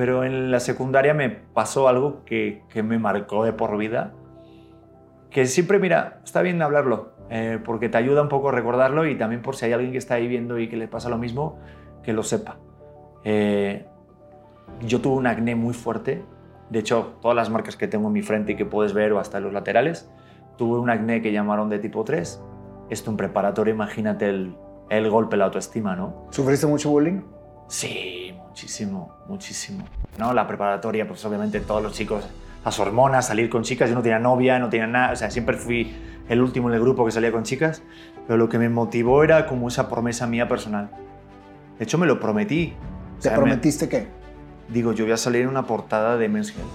pero en la secundaria me pasó algo que, que me marcó de por vida, que siempre, mira, está bien hablarlo, eh, porque te ayuda un poco a recordarlo y también por si hay alguien que está ahí viendo y que le pasa lo mismo, que lo sepa. Eh, yo tuve un acné muy fuerte, de hecho, todas las marcas que tengo en mi frente y que puedes ver o hasta en los laterales, tuve un acné que llamaron de tipo 3. Esto en preparatorio, imagínate el, el golpe, la autoestima, ¿no? ¿Sufriste mucho bullying? Sí, muchísimo, muchísimo. ¿No? La preparatoria, pues obviamente todos los chicos, las hormonas, salir con chicas, yo no tenía novia, no tenía nada, o sea, siempre fui el último en el grupo que salía con chicas, pero lo que me motivó era como esa promesa mía personal. De hecho, me lo prometí. O ¿Te sea, me- prometiste qué? digo, yo voy a salir en una portada de Men's Health.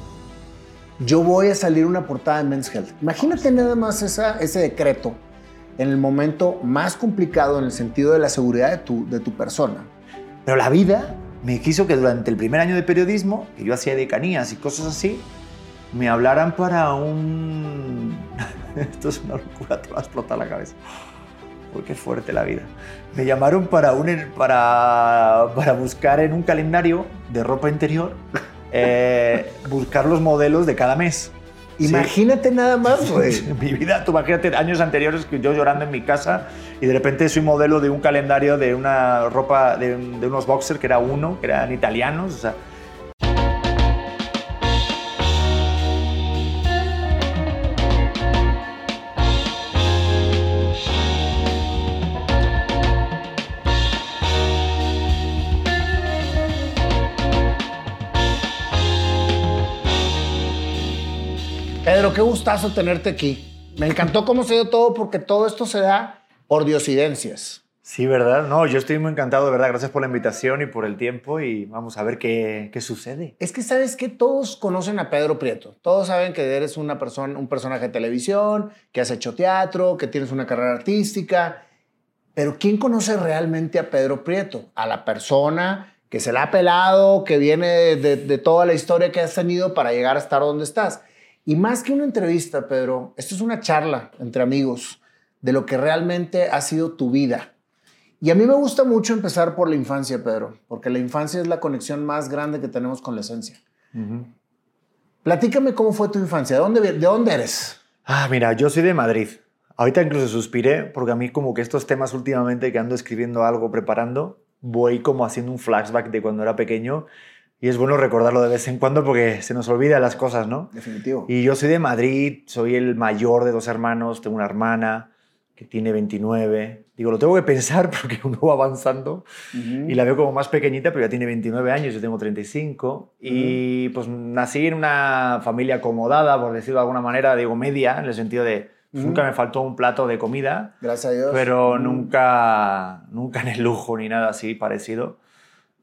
Yo voy a salir una portada de Men's Health. Imagínate nada más esa, ese decreto en el momento más complicado en el sentido de la seguridad de tu, de tu persona. Pero la vida me quiso que durante el primer año de periodismo, que yo hacía decanías y cosas así, me hablaran para un... Esto es una locura, te va a explotar la cabeza. Porque es fuerte la vida. Me llamaron para, un, para, para buscar en un calendario de ropa interior, eh, buscar los modelos de cada mes. Sí. Imagínate nada más, güey. Mi vida, tú imagínate años anteriores que yo llorando en mi casa y de repente soy modelo de un calendario de una ropa, de, de unos boxers que era uno, que eran italianos, o sea, Pedro, qué gustazo tenerte aquí. Me encantó cómo se dio todo porque todo esto se da por diosidencias. Sí, ¿verdad? No, yo estoy muy encantado, de verdad. Gracias por la invitación y por el tiempo y vamos a ver qué, qué sucede. Es que sabes que todos conocen a Pedro Prieto. Todos saben que eres una persona, un personaje de televisión, que has hecho teatro, que tienes una carrera artística. Pero ¿quién conoce realmente a Pedro Prieto? A la persona que se la ha pelado, que viene de, de toda la historia que has tenido para llegar a estar donde estás. Y más que una entrevista, Pedro, esto es una charla entre amigos de lo que realmente ha sido tu vida. Y a mí me gusta mucho empezar por la infancia, Pedro, porque la infancia es la conexión más grande que tenemos con la esencia. Uh -huh. Platícame cómo fue tu infancia, ¿de dónde, ¿de dónde eres? Ah, mira, yo soy de Madrid. Ahorita incluso suspiré porque a mí como que estos temas últimamente que ando escribiendo algo, preparando, voy como haciendo un flashback de cuando era pequeño y es bueno recordarlo de vez en cuando porque se nos olvida las cosas, ¿no? Definitivo. Y yo soy de Madrid, soy el mayor de dos hermanos, tengo una hermana que tiene 29. Digo, lo tengo que pensar porque uno va avanzando uh -huh. y la veo como más pequeñita, pero ya tiene 29 años, yo tengo 35. Uh -huh. Y pues nací en una familia acomodada, por decirlo de alguna manera, digo media, en el sentido de uh -huh. nunca me faltó un plato de comida. Gracias a Dios. Pero nunca, nunca en el lujo ni nada así parecido.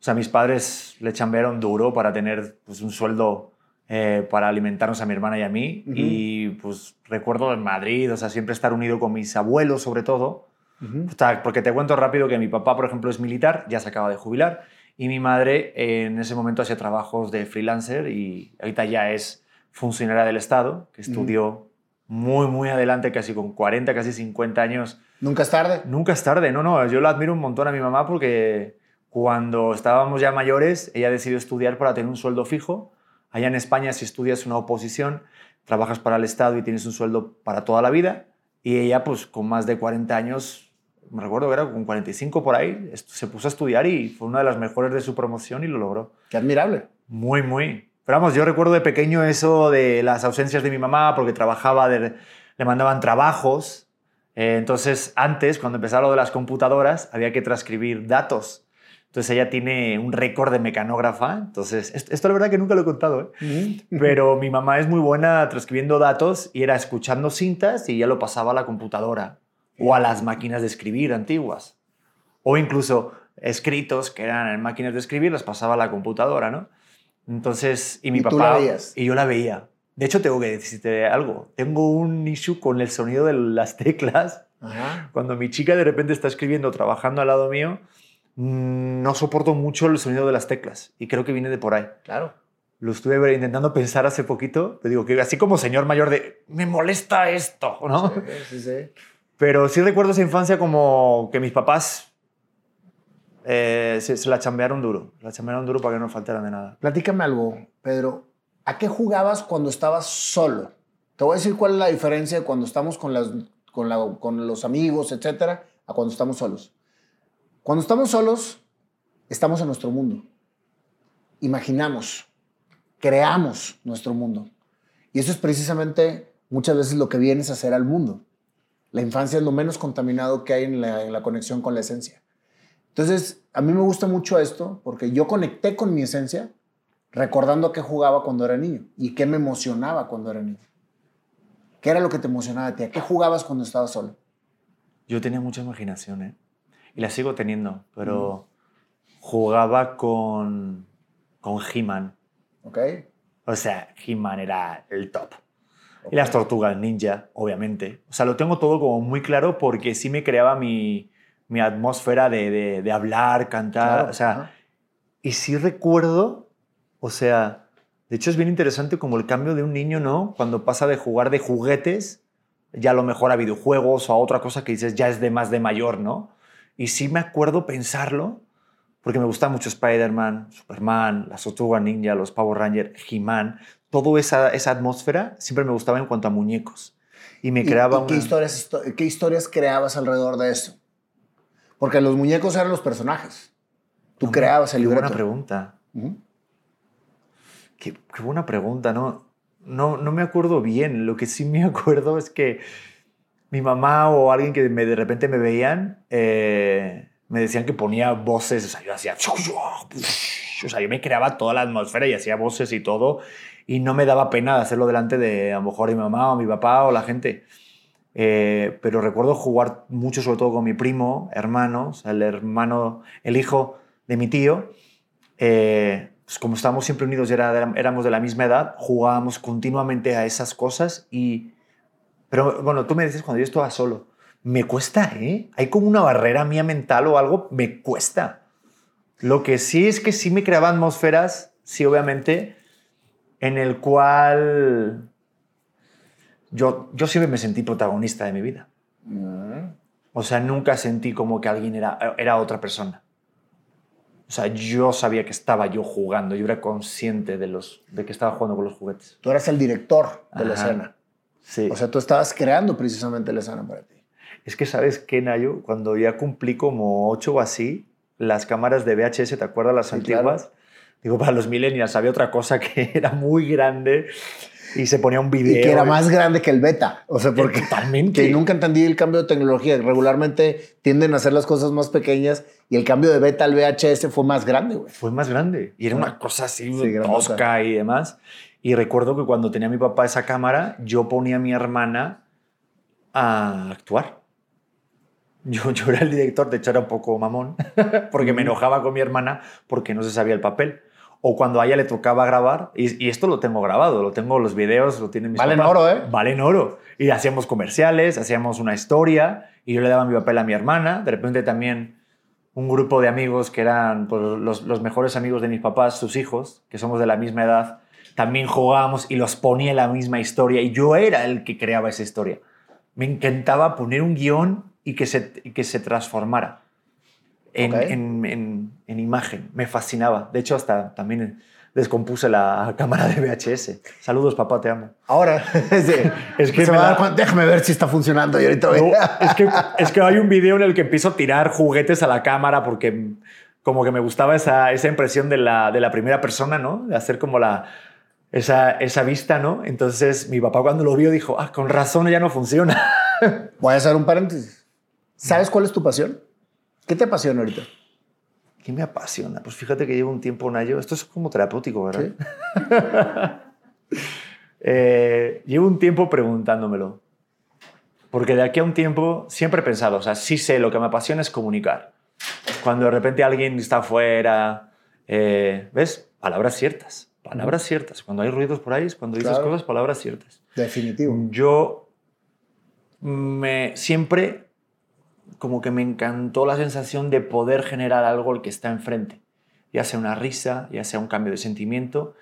O sea, mis padres le chambearon duro para tener pues, un sueldo eh, para alimentarnos a mi hermana y a mí. Uh -huh. Y pues recuerdo en Madrid, o sea, siempre estar unido con mis abuelos, sobre todo. Uh -huh. o sea, porque te cuento rápido que mi papá, por ejemplo, es militar, ya se acaba de jubilar. Y mi madre en ese momento hacía trabajos de freelancer y ahorita ya es funcionaria del Estado, que estudió uh -huh. muy, muy adelante, casi con 40, casi 50 años. ¿Nunca es tarde? Nunca es tarde, no, no. Yo la admiro un montón a mi mamá porque cuando estábamos ya mayores, ella decidió estudiar para tener un sueldo fijo. Allá en España, si estudias una oposición, trabajas para el Estado y tienes un sueldo para toda la vida. Y ella, pues con más de 40 años, me recuerdo que era con 45 por ahí, se puso a estudiar y fue una de las mejores de su promoción y lo logró. Qué admirable. Muy, muy. Pero vamos, yo recuerdo de pequeño eso de las ausencias de mi mamá porque trabajaba, de, le mandaban trabajos. Eh, entonces, antes, cuando empezaba lo de las computadoras, había que transcribir datos. Entonces ella tiene un récord de mecanógrafa. Entonces, esto, esto, la verdad que nunca lo he contado, ¿eh? -huh. pero mi mamá es muy buena transcribiendo datos y era escuchando cintas y ya lo pasaba a la computadora o a las máquinas de escribir antiguas. O incluso escritos que eran en máquinas de escribir, las pasaba a la computadora, ¿no? Entonces, y mi ¿Y papá... Tú la veías? Y yo la veía. De hecho, tengo que decirte algo. Tengo un issue con el sonido de las teclas. Ajá. Cuando mi chica de repente está escribiendo, trabajando al lado mío, no soporto mucho el sonido de las teclas y creo que viene de por ahí. Claro. Lo estuve intentando pensar hace poquito, te digo que así como señor mayor de me molesta esto, ¿no? Sí, sí, sí. Pero sí recuerdo esa infancia como que mis papás Eh, se, se la chambearon duro. La chambearon duro para que no faltaran de nada. Platícame algo, Pedro. ¿A qué jugabas cuando estabas solo? Te voy a decir cuál es la diferencia cuando estamos con, las, con, la- con los amigos, etcétera, a cuando estamos solos. Cuando estamos solos, estamos en nuestro mundo. Imaginamos, creamos nuestro mundo. Y eso es precisamente muchas veces lo que vienes a hacer al mundo. La infancia es lo menos contaminado que hay en la, conexión con la esencia. Entonces, a mí me gusta mucho esto porque yo conecté con mi esencia recordando a qué jugaba cuando era niño y qué me emocionaba cuando era niño. ¿Qué era lo que te emocionaba a ti? ¿A qué jugabas cuando estabas solo? Yo tenía mucha imaginación, ¿eh? Y la sigo teniendo, pero jugaba con, con He-Man. ¿Ok? O sea, He-Man era el top. Y las tortugas ninja, obviamente. O sea, lo tengo todo como muy claro porque sí me creaba mi, mi atmósfera de, de- de hablar, cantar. Claro, o sea, y sí recuerdo, o sea, de hecho es bien interesante como el cambio de un niño, ¿no? Cuando pasa de jugar de juguetes, ya a lo mejor a videojuegos o a otra cosa que dices ya es de más de mayor, ¿no? Y sí me acuerdo pensarlo, porque me gusta mucho Spider-Man, Superman, las Tortugas Ninja, los Power Rangers, He-Man, toda esa, esa atmósfera siempre me gustaba en cuanto a muñecos. Y me ¿Y- creaba y qué, historias, histo- qué historias creabas alrededor de eso? Porque los muñecos eran los personajes. Tú No, creabas el qué libreto. buena pregunta. Qué, qué buena pregunta, ¿no? No, no me acuerdo bien. Lo que sí me acuerdo es que mi mamá o alguien que me, de repente me veían eh, me decían que ponía voces. O sea, yo hacía. O sea, yo me creaba toda la atmósfera y hacía voces y todo. Y no me daba pena hacerlo delante de a lo mejor mi mamá o mi papá o la gente. Eh, pero recuerdo jugar mucho, sobre todo con mi primo, hermano, el hermano, el hijo de mi tío. Eh, pues como estábamos siempre unidos y era- éramos de la misma edad, jugábamos continuamente a esas cosas y... Pero bueno, tú me dices cuando yo estaba solo, me cuesta, ¿eh? Hay como una barrera mía mental o algo, me cuesta. Lo que sí es que sí me creaba atmósferas, sí, obviamente, en el cual yo, yo siempre me sentí protagonista de mi vida. Mm. O sea, nunca sentí como que alguien era, era otra persona. O sea, yo sabía que estaba yo jugando, yo era consciente de, los, de que estaba jugando con los juguetes. Tú eras el director de la escena. Sí. O sea, tú estabas creando precisamente la escena para ti. es que, ¿sabes qué, Nayo? Cuando ya cumplí como ocho o así, las cámaras de VHS, ¿te acuerdas las Sí, antiguas? Digo, para los millennials había otra cosa que era muy grande y se ponía un video. Y que era más grande que el beta. O sea, porque Totalmente. que nunca entendí el cambio de tecnología. Regularmente tienden a hacer las cosas más pequeñas y el cambio de beta al VHS fue más grande, güey. fue más grande. Y era una cosa así Sí, tosca y demás. Y recuerdo que cuando tenía mi papá esa cámara, yo ponía a mi hermana a actuar. Yo, yo era el director, de hecho era un poco mamón, porque me enojaba con mi hermana porque no se sabía el papel. O cuando a ella le tocaba grabar, y, y esto lo tengo grabado, lo tengo los videos, lo tienen mis Valen papás. oro, ¿eh? Valen oro. Y hacíamos comerciales, hacíamos una historia, y yo le daba mi papel a mi hermana. De repente también un grupo de amigos que eran pues, los, los mejores amigos de mis papás, sus hijos, que somos de la misma edad, también jugábamos y los ponía la misma historia y yo era el que creaba esa historia. Me encantaba poner un guion y que se, que se transformara en, Ok. en- en- en imagen. Me fascinaba. De hecho, hasta también descompuse la cámara de VHS. Saludos, papá, te amo. Ahora, sí. Es que me va da- déjame ver si está funcionando y ahorita No, es, que, es que hay un video en el que empiezo a tirar juguetes a la cámara porque como que me gustaba esa, esa impresión de la, de la primera persona, ¿no? De hacer como la, esa, esa vista, ¿no? Entonces mi papá cuando lo vio dijo, ah, con razón ya no funciona. Voy a hacer un paréntesis. ¿Sabes cuál es tu pasión? ¿Qué te apasiona ahorita? ¿Qué me apasiona? Pues fíjate que llevo un tiempo ello. Esto es como terapéutico, ¿verdad? Eh, llevo un tiempo preguntándomelo. Porque de aquí a un tiempo siempre he pensado, o sea, sí sé, lo que me apasiona es comunicar. Cuando de repente alguien está afuera, eh, ¿ves? Palabras ciertas, palabras ciertas. Cuando hay ruidos por ahí, es cuando dices Claro. cosas, palabras ciertas. Definitivo. Yo me siempre como que me encantó la sensación de poder generar algo al que está enfrente, ya sea una risa, ya sea un cambio de sentimiento,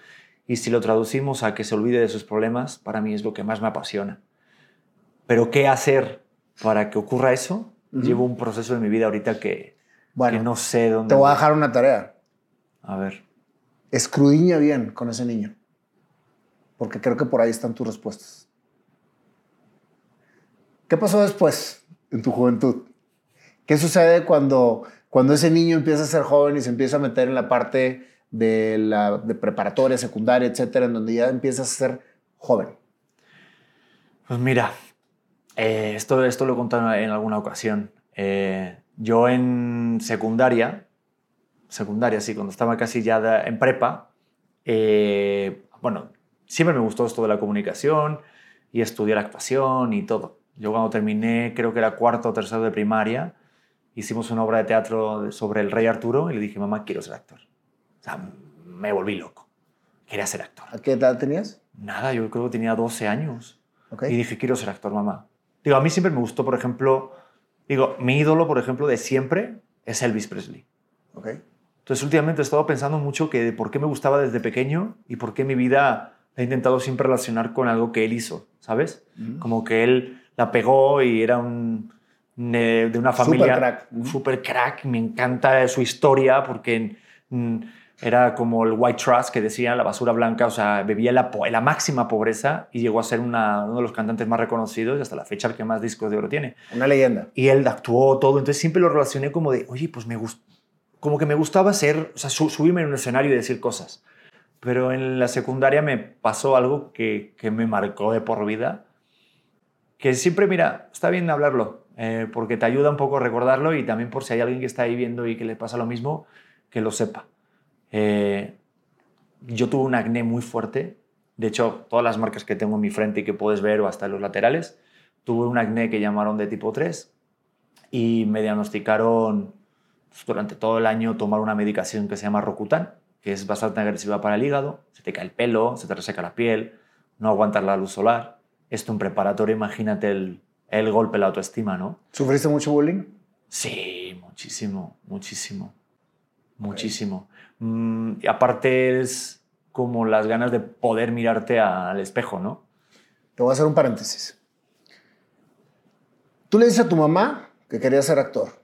y si lo traducimos a que se olvide de sus problemas, para mí es lo que más me apasiona. Pero ¿qué hacer para que ocurra eso? Llevo un proceso en mi vida ahorita que, Bueno, que no sé dónde. te voy a dejar una tarea. A ver. Escrudiña bien con ese niño. Porque creo que por ahí están tus respuestas. ¿Qué pasó después en tu juventud? ¿Qué sucede cuando, cuando ese niño empieza a ser joven y se empieza a meter en la parte de, la, de preparatoria, secundaria, etcétera, en donde ya empiezas a ser joven? Pues mira, eh, esto, esto lo he contado en alguna ocasión. Eh, yo en secundaria, secundaria, sí, cuando estaba casi ya de- en prepa, eh, bueno, siempre me gustó esto de la comunicación y estudiar actuación y todo. Yo cuando terminé, creo que era cuarto o tercero de primaria, hicimos una obra de teatro sobre el rey Arturo y le dije, mamá, quiero ser actor. O sea, me volví loco. Quería ser actor. ¿A qué edad tenías? Nada, yo creo que tenía 12 años. Ok. Y dije, quiero ser actor, mamá. Digo, a mí siempre me gustó, por ejemplo, digo, mi ídolo, por ejemplo, de siempre es Elvis Presley. ok. Entonces, últimamente he estado pensando mucho que de por qué me gustaba desde pequeño y por qué mi vida la he intentado siempre relacionar con algo que él hizo, ¿sabes? Ujú. Como que él la pegó y era un, ne- de una familia... crack. Un super crack. Me encanta su historia porque mm, era como el white trash que decían, la basura blanca, o sea, bebía la, la máxima pobreza y llegó a ser una- uno de los cantantes más reconocidos y hasta la fecha el que más discos de oro tiene. Una leyenda. Y él actuó todo, entonces siempre lo relacioné como de, oye, pues me gustó, como que me gustaba ser, o sea, su- subirme en un escenario y decir cosas. Pero en la secundaria me pasó algo que, que me marcó de por vida, que siempre, mira, está bien hablarlo, eh, porque te ayuda un poco a recordarlo y también por si hay alguien que está ahí viendo y que le pasa lo mismo, que lo sepa. Eh, yo tuve un acné muy fuerte, de hecho, todas las marcas que tengo en mi frente y que puedes ver o hasta los laterales, tuve un acné que llamaron de tipo 3 y me diagnosticaron durante todo el año tomar una medicación que se llama Rocutan, que es bastante agresiva para el hígado, se te cae el pelo, se te reseca la piel, no aguantas la luz solar. Esto en preparatorio, imagínate el, el golpe a la autoestima, ¿no? ¿Sufriste mucho bullying? Sí, muchísimo, muchísimo, muchísimo. Mm, y aparte es como las ganas de poder mirarte al espejo, ¿no? Te voy a hacer un paréntesis. Tú le dices a tu mamá que querías ser actor.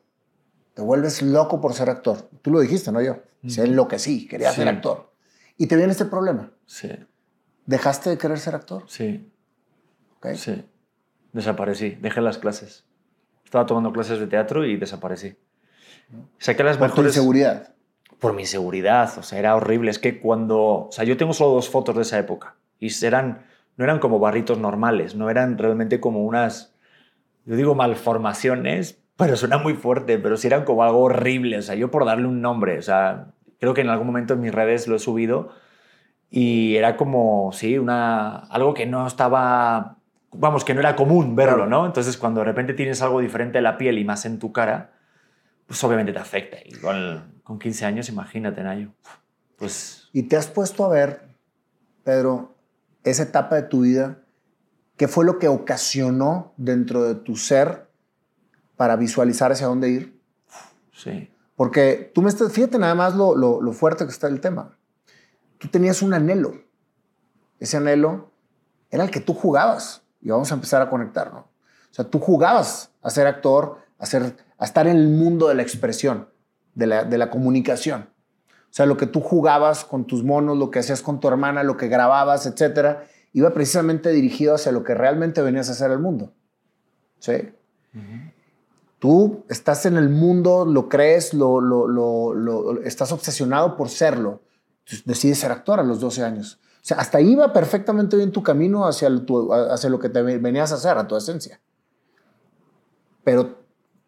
Te vuelves loco por ser actor. Tú lo dijiste, no yo. Se enloquecí, quería Sí. ser actor. Y te viene este problema. Sí, ¿Dejaste de querer ser actor? sí, ¿Ok? sí. Desaparecí, dejé las clases. Estaba tomando clases de teatro y desaparecí. Saqué las Por tu mejores... inseguridad. por mi seguridad, o sea, era horrible. Es que cuando, o sea, yo tengo solo dos fotos de esa época y eran, no eran como barritos normales, no eran realmente como unas, yo digo malformaciones, pero suena muy fuerte, pero sí eran como algo horrible, o sea, yo por darle un nombre, o sea, creo que en algún momento en mis redes lo he subido y era como, sí, una, algo que no estaba, vamos, que no era común verlo. ¿no? Entonces, cuando de repente tienes algo diferente en la piel y más en tu cara, pues obviamente te afecta. Y con, con 15 años, imagínate, Nayo. Pues Y te has puesto a ver, Pedro, esa etapa de tu vida, ¿qué fue lo que ocasionó dentro de tu ser para visualizar hacia dónde ir? sí, Porque tú me estás, fíjate nada más lo, lo, lo fuerte que está el tema. Tú tenías un anhelo. Ese anhelo era el que tú jugabas. Y vamos a empezar a conectar, ¿no? O sea, tú jugabas a ser actor, a, ser, a estar en el mundo de la expresión, de la, de la comunicación. O sea, lo que tú jugabas con tus monos, lo que hacías con tu hermana, lo que grababas, etcétera, iba precisamente dirigido hacia lo que realmente venías a hacer al mundo. ¿Sí? Tú estás en el mundo, lo crees, lo, estás obsesionado por serlo. Decides ser actor a los 12 años. O sea, hasta iba perfectamente bien tu camino hacia, lo que te venías a hacer, a tu esencia. Pero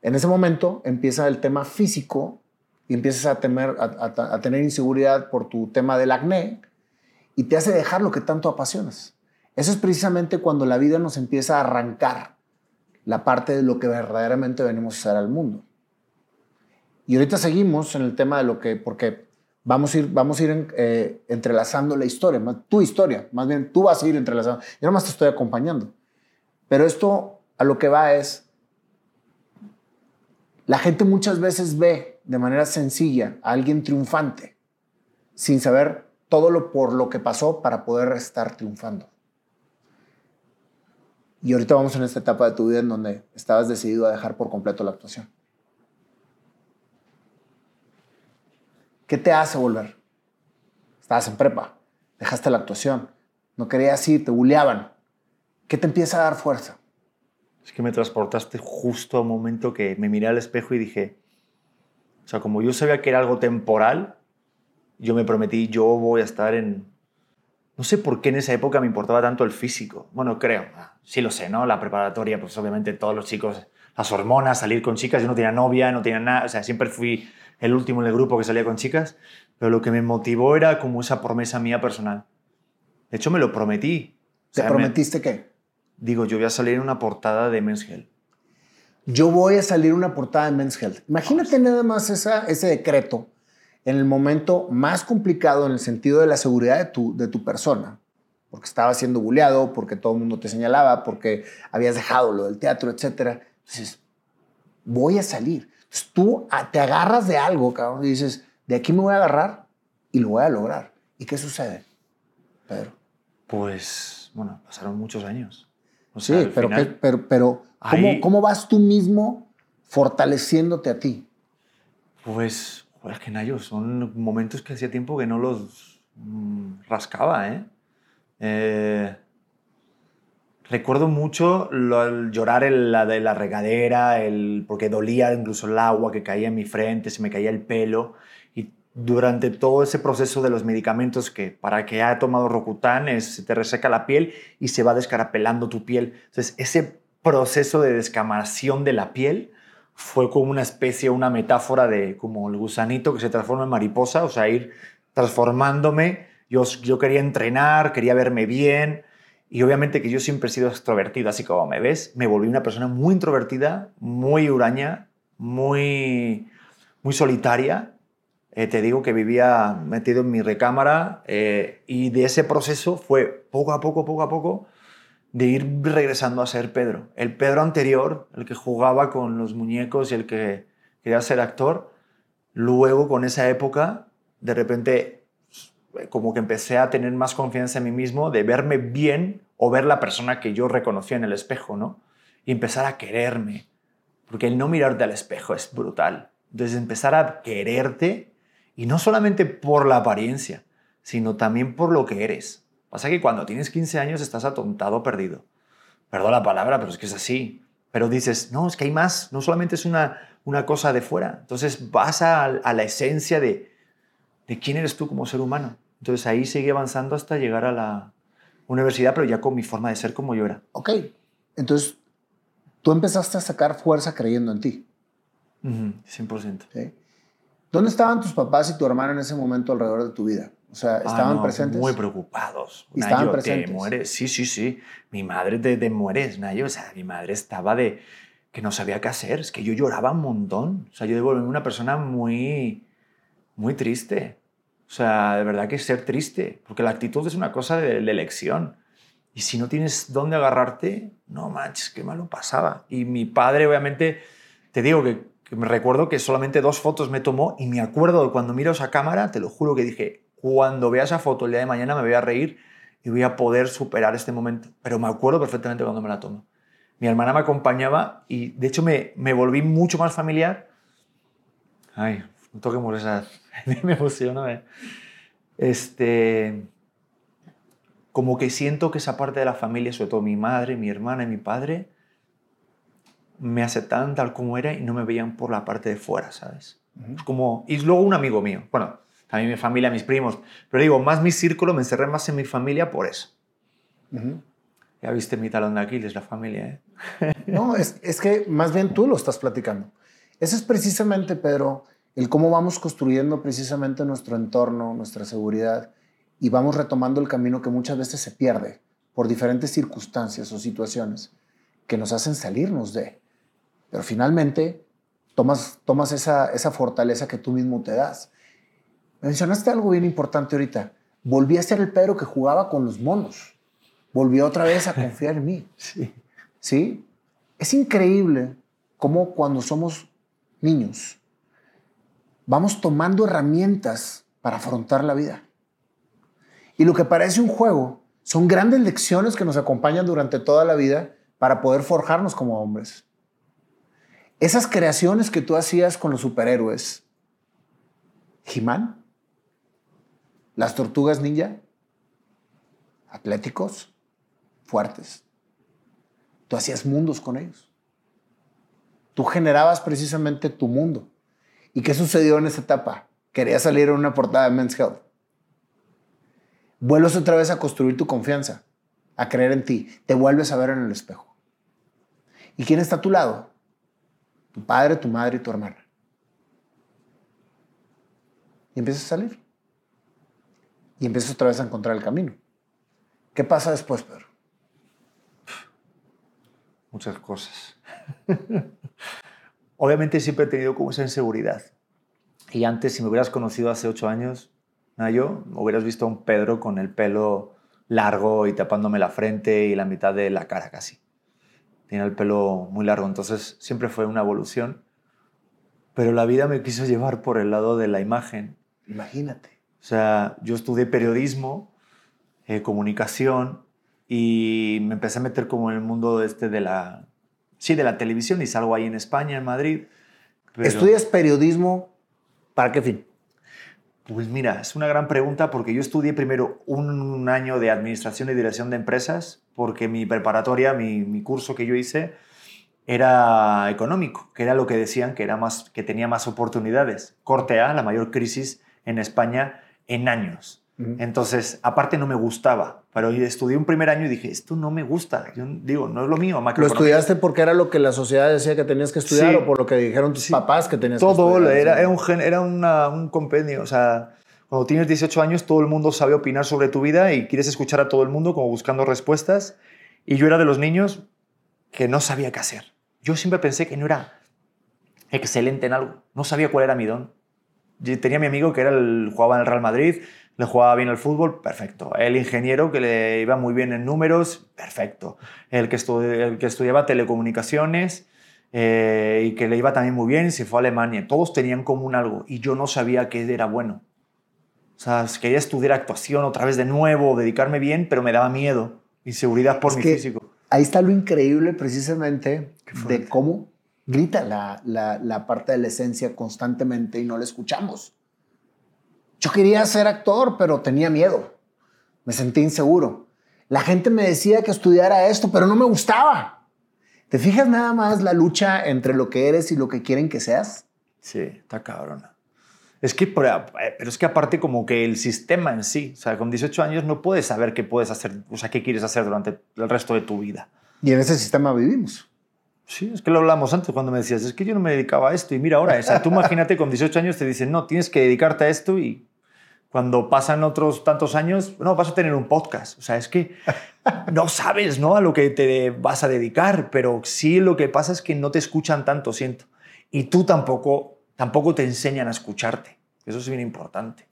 en ese momento empieza el tema físico y empiezas a- a tener inseguridad por tu tema del acné y te hace dejar lo que tanto apasionas. Eso es precisamente cuando la vida nos empieza a arrancar la parte de lo que verdaderamente venimos a hacer al mundo. Y ahorita seguimos en el tema de lo que, porque vamos a ir, vamos a ir en- eh, entrelazando la historia, tu historia, más bien tú vas a ir entrelazando. Yo nada más te estoy acompañando. Pero esto a lo que va es, la gente muchas veces ve de manera sencilla a alguien triunfante, sin saber todo lo por lo que pasó para poder estar triunfando. Y ahorita vamos en esta etapa de tu vida en donde estabas decidido a dejar por completo la actuación. ¿Qué te hace volver? Estabas en prepa, dejaste la actuación, no querías ir, te buleaban. ¿Qué te empieza a dar fuerza? Es que me transportaste justo a un momento que me miré al espejo y dije, o sea, como yo sabía que era algo temporal, yo me prometí, yo voy a estar en... No sé por qué en esa época me importaba tanto el físico. Bueno, creo, sí lo sé, ¿no? La preparatoria, pues obviamente todos los chicos, las hormonas, salir con chicas, yo no tenía novia, no tenía nada, o sea, siempre fui el último en el grupo que salía con chicas, pero lo que me motivó era como esa promesa mía personal. De hecho, me lo prometí. ¿Te prometiste qué? Digo, yo voy a salir en una portada de Men's Health. Yo voy a salir en una portada de Men's Health. Imagínate nada más esa, ese decreto en el momento más complicado en el sentido de la seguridad de tu, de tu persona, porque estaba siendo buleado, porque todo el mundo te señalaba, porque habías dejado lo del teatro, etc. Entonces, voy a salir. Entonces, tú te agarras de algo, cabrón, y dices, de aquí me voy a agarrar y lo voy a lograr. ¿Y qué sucede, Pedro? Pues, bueno, pasaron muchos años. sí, pero, pero, pero ¿cómo, ¿cómo vas tú mismo fortaleciéndote a ti? Pues pues que Nayo, son momentos que hacía tiempo que no los mm, rascaba, ¿eh? ¿eh? recuerdo mucho el llorar en la de la regadera, el, porque dolía incluso el agua que caía en mi frente, se me caía el pelo. Y durante todo ese proceso de los medicamentos, que para que haya tomado Rocutan, es, se te reseca la piel y se va descarapelando tu piel. Entonces, ese proceso de descamación de la piel fue como una especie, una metáfora de como el gusanito que se transforma en mariposa, o sea, ir transformándome. Yo, yo quería entrenar, quería verme bien y obviamente que yo siempre he sido extrovertido, así como me ves, me volví una persona muy introvertida, muy huraña, muy, muy solitaria. Eh, te digo que vivía metido en mi recámara eh, y de ese proceso fue poco a poco, poco a poco, de ir regresando a ser Pedro. El Pedro anterior, el que jugaba con los muñecos y el que quería ser actor, luego con esa época, de repente como que empecé a tener más confianza en mí mismo, de verme bien o ver la persona que yo reconocía en el espejo, ¿no? Y empezar a quererme, porque el no mirarte al espejo es brutal. Entonces empezar a quererte y no solamente por la apariencia, sino también por lo que eres. Pasa que cuando tienes 15 años estás atontado, perdido. Perdón la palabra, pero es que es así. Pero dices, no, es que hay más, no solamente es una, una cosa de fuera. Entonces vas a, la esencia de, de quién eres tú como ser humano. Entonces ahí seguí avanzando hasta llegar a la universidad, pero ya con mi forma de ser como yo era. Ok, entonces tú empezaste a sacar fuerza creyendo en ti. 100%. ¿Dónde estaban tus papás y tu hermano en ese momento alrededor de tu vida? O sea, ah, estaban presentes. Muy preocupados. ¿Y estaban presentes. Muere. Sí, sí, sí. Mi madre de, de mueres, Nayo. O sea, mi madre estaba de que no sabía qué hacer. Es que yo lloraba un montón. O sea, yo devolví una persona muy, muy triste. O sea, de verdad que ser triste. Porque la actitud es una cosa de, de elección. Y si no tienes dónde agarrarte, no manches, qué malo pasaba. Y mi padre, obviamente, te digo que, que me recuerdo que solamente dos fotos me tomó y me acuerdo de cuando miro esa cámara, te lo juro que dije, cuando vea esa foto el día de mañana me voy a reír y voy a poder superar este momento. Pero me acuerdo perfectamente cuando me la tomo. Mi hermana me acompañaba y de hecho me, me volví mucho más familiar. Ay, no toquemos esa... me emociona. ¿eh? Este, como que siento que esa parte de la familia, sobre todo mi madre, mi hermana y mi padre, me aceptaban tal como era y no me veían por la parte de fuera, ¿sabes? como, y luego un amigo mío, bueno, también mi familia, mis primos. Pero digo, más mi círculo, me encerré más en mi familia por eso. Ya viste mi talón de Aquiles, la familia. ¿eh? no, es, es, que más bien tú lo estás platicando. Eso es precisamente, Pedro, el cómo vamos construyendo precisamente nuestro entorno, nuestra seguridad, y vamos retomando el camino que muchas veces se pierde por diferentes circunstancias o situaciones que nos hacen salirnos de. Pero finalmente tomas, tomas esa, esa fortaleza que tú mismo te das Mencionaste algo bien importante ahorita. Volví a ser el Pedro que jugaba con los monos. Volví otra vez a confiar en mí. Sí. ¿Sí? Es increíble cómo cuando somos niños vamos tomando herramientas para afrontar la vida. Y lo que parece un juego son grandes lecciones que nos acompañan durante toda la vida para poder forjarnos como hombres. Esas creaciones que tú hacías con los superhéroes, Jimán, las tortugas ninja, atléticos, fuertes. Tú hacías mundos con ellos. Tú generabas precisamente tu mundo. ¿Y qué sucedió en esa etapa? Quería salir en una portada de Men's Health. Vuelves otra vez a construir tu confianza, a creer en ti. Te vuelves a ver en el espejo. ¿Y quién está a tu lado? Tu padre, tu madre y tu hermana. Y empiezas a salir. Y empiezas otra vez a encontrar el camino. ¿Qué pasa después, Pedro? Muchas cosas. Obviamente siempre he tenido como esa inseguridad. Y antes, si me hubieras conocido hace ocho años, yo, hubieras visto a un Pedro con el pelo largo y tapándome la frente y la mitad de la cara casi. Tiene el pelo muy largo, entonces siempre fue una evolución. Pero la vida me quiso llevar por el lado de la imagen. Imagínate. O sea, yo estudié periodismo, eh, comunicación y me empecé a meter como en el mundo este de la, sí, de la televisión y salgo ahí en España, en Madrid. ¿Estudias periodismo para qué fin? Pues mira, es una gran pregunta porque yo estudié primero un año de administración y dirección de empresas porque mi preparatoria, mi, curso que yo hice era económico, que era lo que decían que, era más, que tenía más oportunidades. Corte A, la mayor crisis en España en años. Entonces, aparte no me gustaba, pero estudié un primer año y dije, esto no me gusta. Yo digo, no es lo mío. ¿Lo estudiaste porque era lo que la sociedad decía que tenías que estudiar o por lo que dijeron tus papás que tenías que estudiar? Todo, era, era, un, era un compendio. O sea, cuando tienes 18 años, todo el mundo sabe opinar sobre tu vida y quieres escuchar a todo el mundo como buscando respuestas. Y yo era de los niños que no sabía qué hacer. Yo siempre pensé que no era excelente en algo. No sabía cuál era mi don. Yo tenía mi amigo que era el, jugaba en el Real Madrid, le jugaba bien al fútbol, perfecto. El ingeniero que le iba muy bien en números, perfecto. El que, el que estudiaba telecomunicaciones eh, y que le iba también muy bien, se fue a Alemania. Todos tenían común algo y yo no sabía qué era bueno. O sea, quería estudiar actuación otra vez de nuevo, dedicarme bien, pero me daba miedo, inseguridad por mi físico. Ahí está lo increíble precisamente de cómo grita la, la, la parte de la esencia constantemente y no la escuchamos. Yo quería ser actor, pero tenía miedo. Me sentí inseguro. La gente me decía que estudiara esto, pero no me gustaba. ¿Te fijas nada más la lucha entre lo que eres y lo que quieren que seas? Sí, está cabrona. Es que, pero es que aparte como que el sistema en sí, o sea, con 18 años no puedes saber qué puedes hacer, o sea, qué quieres hacer durante el resto de tu vida. Y en ese sistema vivimos. Sí, es que lo hablamos antes cuando me decías, es que yo no me dedicaba a esto y mira ahora, o sea, tú imagínate con 18 años te dicen, no, tienes que dedicarte a esto y cuando pasan otros tantos años, no, vas a tener un podcast. O sea, es que no sabes ¿no? a lo que te vas a dedicar, pero sí lo que pasa es que no te escuchan tanto, siento. Y tú tampoco, tampoco te enseñan a escucharte. Eso es bien importante.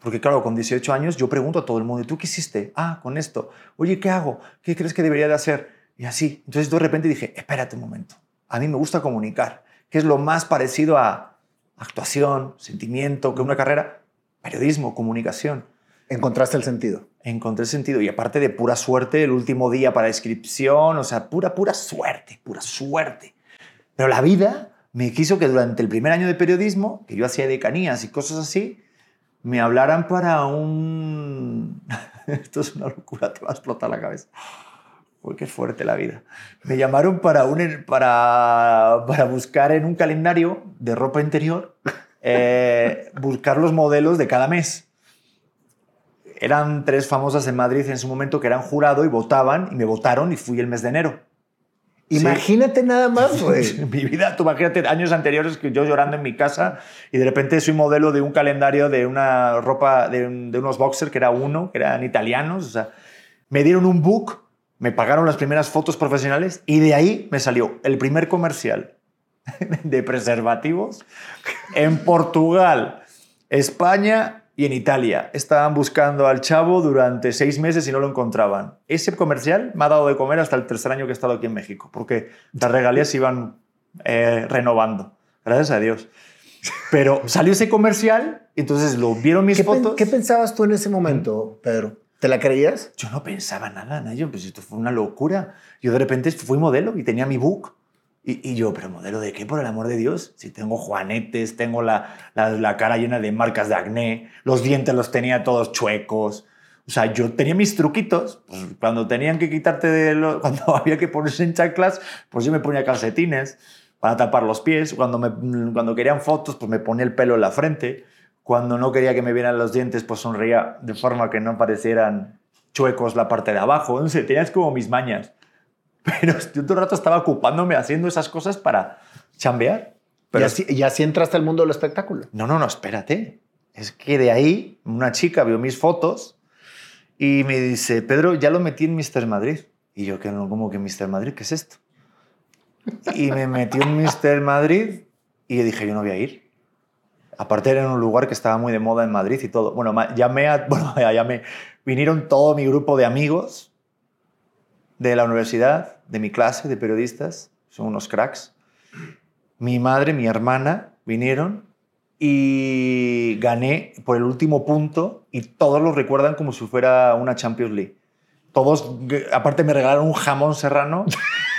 Porque claro, con 18 años yo pregunto a todo el mundo, ¿tú qué hiciste? Ah, con esto. Oye, ¿qué hago? ¿Qué crees que debería de hacer? Y así. Entonces de repente dije, espérate un momento. A mí me gusta comunicar, que es lo más parecido a actuación, sentimiento, que una carrera periodismo, comunicación. ¿Encontraste el sentido? Encontré el sentido. Y aparte de pura suerte, el último día para inscripción, o sea, pura, pura suerte, pura suerte. Pero la vida me quiso que durante el primer año de periodismo, que yo hacía decanías y cosas así, me hablaran para un... Esto es una locura, te va a explotar la cabeza. Uy, qué fuerte la vida. Me llamaron para, un, para, para buscar en un calendario de ropa interior eh, buscar los modelos de cada mes. Eran tres famosas en Madrid en su momento que eran jurado y votaban, y me votaron y fui el mes de enero. Imagínate nada más, güey. mi vida, tú imagínate años anteriores que yo llorando en mi casa y de repente soy modelo de un calendario de una ropa, de, de unos boxers que era uno, que eran italianos. O sea, me dieron un book, me pagaron las primeras fotos profesionales y de ahí me salió el primer comercial de preservativos en Portugal, España y en Italia. Estaban buscando al chavo durante seis meses y no lo encontraban. Ese comercial me ha dado de comer hasta el tercer año que he estado aquí en México, porque las regalías se iban eh, renovando. Gracias a Dios. Pero salió ese comercial, entonces lo vieron mis fotos. ¿Qué pensabas tú en ese momento, Pedro? ¿Te la creías? Yo no pensaba nada, Nayo. Pues esto fue una locura. Yo de repente fui modelo y tenía mi book Y, yo, ¿pero modelo de qué, por el amor de Dios? Si tengo juanetes, tengo la, la, la cara llena de marcas de acné, los dientes los tenía todos chuecos. O sea, yo tenía mis truquitos. Pues, cuando tenían que quitarte de lo, cuando había que ponerse en chanclas, pues yo me ponía calcetines para tapar los pies. Cuando, me, cuando querían fotos, pues me ponía el pelo en la frente. Cuando no quería que me vieran los dientes, pues sonreía de forma que no parecieran chuecos la parte de abajo. No sé, tenías como mis mañas. Pero yo todo el rato estaba ocupándome haciendo esas cosas para chambear. Pero y, así, y así entraste al mundo del espectáculo. no, no, no, espérate. Es que de ahí una chica vio mis fotos y me dice, Pedro, ya lo metí en Mr. Madrid. Y yo, que no, como que Mr. Madrid? ¿Qué es esto? Y me metió en Mr. Madrid y yo dije, yo no voy a ir. Aparte era en un lugar que estaba muy de moda en Madrid y todo. Bueno, llamé a, bueno, llamé. Vinieron todo mi grupo de amigos de la universidad, de mi clase de periodistas. Son unos cracks. Mi madre, mi hermana vinieron y gané por el último punto y todos lo recuerdan como si fuera una Champions League. Todos, aparte me regalaron un jamón serrano,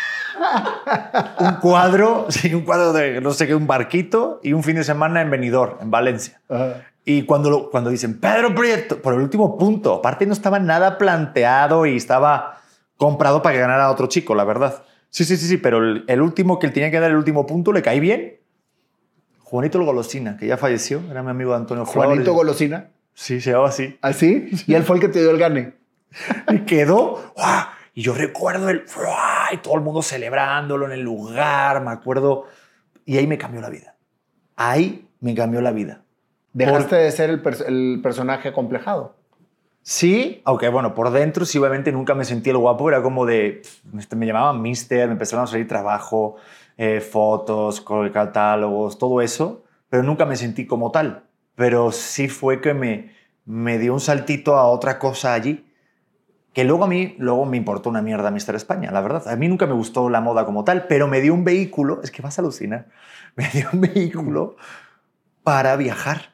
un cuadro, sí, un cuadro de no sé qué, un barquito y un fin de semana en Benidorm, en Valencia. Y cuando, lo- cuando dicen Pedro Prieto, por el último punto, aparte no estaba nada planteado y estaba comprado para que ganara otro chico, la verdad. Sí, sí, sí, sí, pero el, el último que él tenía que dar el último punto le caí bien. Juanito el Golosina, que ya falleció, era mi amigo Antonio Flores. Juanito Golosina. Sí, se llamaba así. ¿Así? Y él fue el que te dio el gane. Y quedó. ¡guau! Y yo recuerdo el. Y todo el mundo celebrándolo en el lugar, me acuerdo. Y ahí me cambió la vida. Ahí me cambió la vida. Dejaste de ser el, pers- el personaje acomplejado. Sí, aunque bueno, por dentro sí, obviamente nunca me sentí el guapo, era como de, pff, me llamaban mister, me empezaron a salir trabajo, eh, fotos, catálogos, todo eso, pero nunca me sentí como tal. Pero sí fue que me, me dio un saltito a otra cosa allí, que luego a mí, luego me importó una mierda Mister España, la verdad. A mí nunca me gustó la moda como tal, pero me dio un vehículo, es que vas a alucinar, me dio un vehículo para viajar.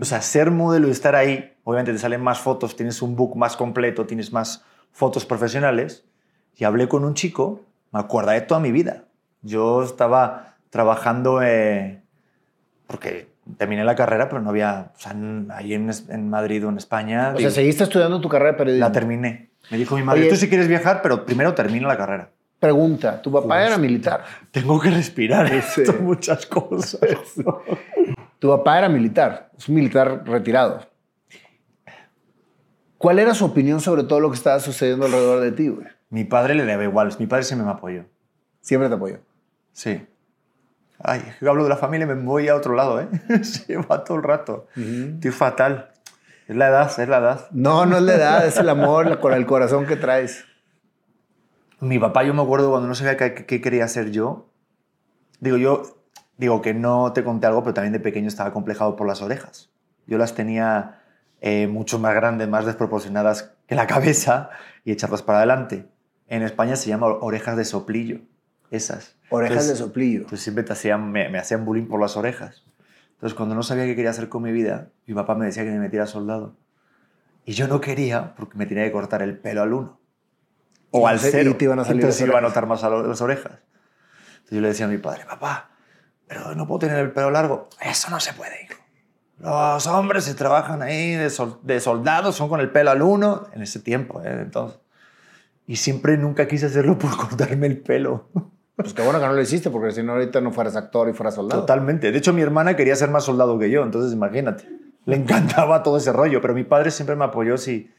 O sea, ser modelo y estar ahí, obviamente te salen más fotos, tienes un book más completo, tienes más fotos profesionales. Y hablé con un chico, me acuerdo de toda mi vida. Yo estaba trabajando, eh, porque terminé la carrera, pero no había, o sea, ahí en, en Madrid o en España. O digo, sea, seguiste estudiando tu carrera de periodismo. la terminé. Me dijo mi madre, Oye- tú si quieres viajar, pero primero termina la carrera. Pregunta, ¿tu papá era militar? Tengo que respirar Sí. esto, muchas cosas. Tu papá era militar, es un militar retirado. ¿Cuál era su opinión sobre todo lo que estaba sucediendo alrededor de ti, güey? mi padre le daba igual, mi padre siempre me apoyó. Siempre te apoyó. Sí. Ay, es que hablo de la familia y me voy a otro lado, ¿eh? Se va todo el rato. Estoy fatal. Es la edad, es la edad. No, no es la edad, es el amor con el corazón que traes. Mi papá, yo me acuerdo cuando no sabía qué, qué quería hacer yo. Digo, yo digo que no te conté algo, pero también de pequeño estaba complejado por las orejas. Yo las tenía eh, mucho más grandes, más desproporcionadas que la cabeza y echarlas para adelante. En España se llama orejas de soplillo. Esas. Orejas Entonces, de soplillo. Pues siempre te hacían, me, me hacían bullying por las orejas. Entonces, cuando no sabía qué quería hacer con mi vida, mi papá me decía que me metiera soldado. Y yo no quería porque me tenía que cortar el pelo al uno. O al te- y cero. te iban a salir Entonces iba a notar más a lo- las orejas. Entonces yo le decía a mi padre, papá, pero no puedo tener el pelo largo. Eso no se puede, hijo. Los hombres se trabajan ahí de, sol- de soldados, son con el pelo al uno, en ese tiempo, ¿eh? entonces. Y siempre nunca quise hacerlo por cortarme el pelo. Pues qué bueno que no lo hiciste, porque si no ahorita no fueras actor y fueras soldado. Totalmente. De hecho, mi hermana quería ser más soldado que yo, entonces imagínate. Le encantaba todo ese rollo, pero mi padre siempre me apoyó sí.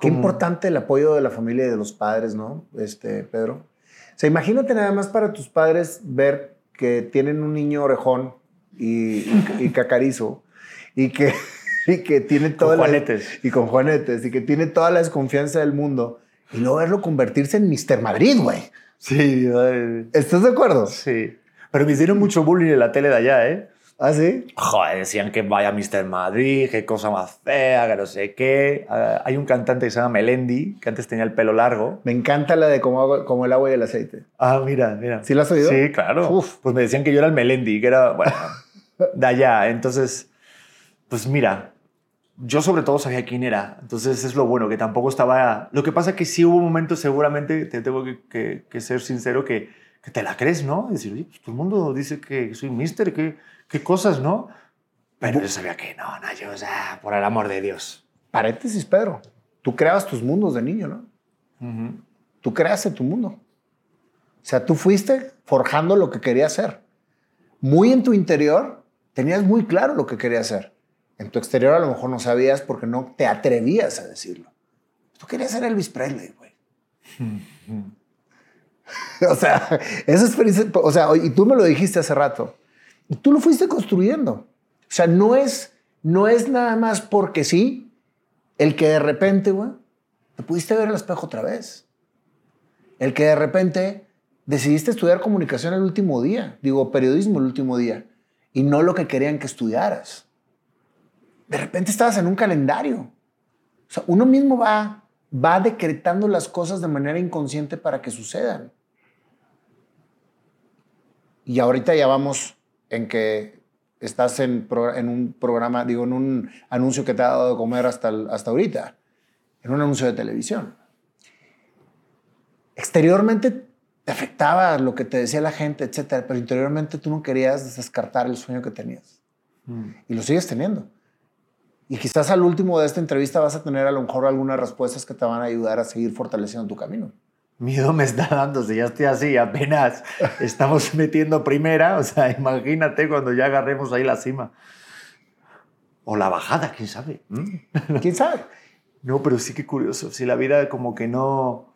Qué importante el apoyo de la familia y de los padres, ¿no? Este, Pedro. O sea, imagínate nada más para tus padres ver que tienen un niño orejón y, cacarizo y que, y que tiene toda la- juanetes. y con juanetes y que tiene toda la desconfianza del mundo y luego verlo convertirse en Mr. Madrid, güey. Sí, ¿Estás de acuerdo? sí. Pero me hicieron mucho bullying en la tele de allá, ¿eh? ¿Ah, sí? Joder, decían que vaya Mr. Madrid, qué cosa más fea, que no sé qué. Ah, hay un cantante que se llama Melendi, que antes tenía el pelo largo. Me encanta la de como, agua- como el agua y el aceite. Ah, mira, mira. ¿Sí la has oído? Sí, claro. Uf. Pues me decían que yo era el Melendi, que era, bueno, de allá. Entonces, pues mira, yo sobre todo sabía quién era. Entonces es lo bueno, que tampoco estaba... Lo que pasa que sí hubo momentos, seguramente, te tengo que, que, ser sincero, que, que, te la crees, ¿no? decir, oye, pues todo el mundo dice que soy mister, ¿qué, qué cosas, ¿no? Pero yo sabía que no, no, yo, o sea, por el amor de Dios. Paréntesis, Pedro. Tú creabas tus mundos de niño, ¿no? Tú creaste tu mundo. O sea, tú fuiste forjando lo que querías ser. Muy en tu interior tenías muy claro lo que querías ser. En tu exterior a lo mejor no sabías porque no te atrevías a decirlo. Tú querías ser Elvis Presley, güey. o sea, esa experiencia, o sea, y tú me lo dijiste hace rato. Y tú lo fuiste construyendo. O sea, no es, no es nada más porque sí el que de repente, güey, te pudiste ver el espejo otra vez. El que de repente decidiste estudiar comunicación el último día, digo, periodismo el último día, y no lo que querían que estudiaras. De repente estabas en un calendario. O sea, uno mismo va, va decretando las cosas de manera inconsciente para que sucedan. Y ahorita ya vamos en que estás en, en, un programa, digo, en un anuncio que te ha dado de comer hasta, hasta ahorita, en un anuncio de televisión. Exteriormente te afectaba lo que te decía la gente, etcétera, pero interiormente tú no querías descartar el sueño que tenías. Mm. Y lo sigues teniendo. Y quizás al último de esta entrevista vas a tener a lo mejor algunas respuestas que te van a ayudar a seguir fortaleciendo tu camino. Miedo me está dando, si ya estoy así, apenas estamos metiendo primera, o sea, imagínate cuando ya agarremos ahí la cima. O la bajada, quién sabe. ¿Quién sabe? No, pero sí que curioso. Si la vida como que no,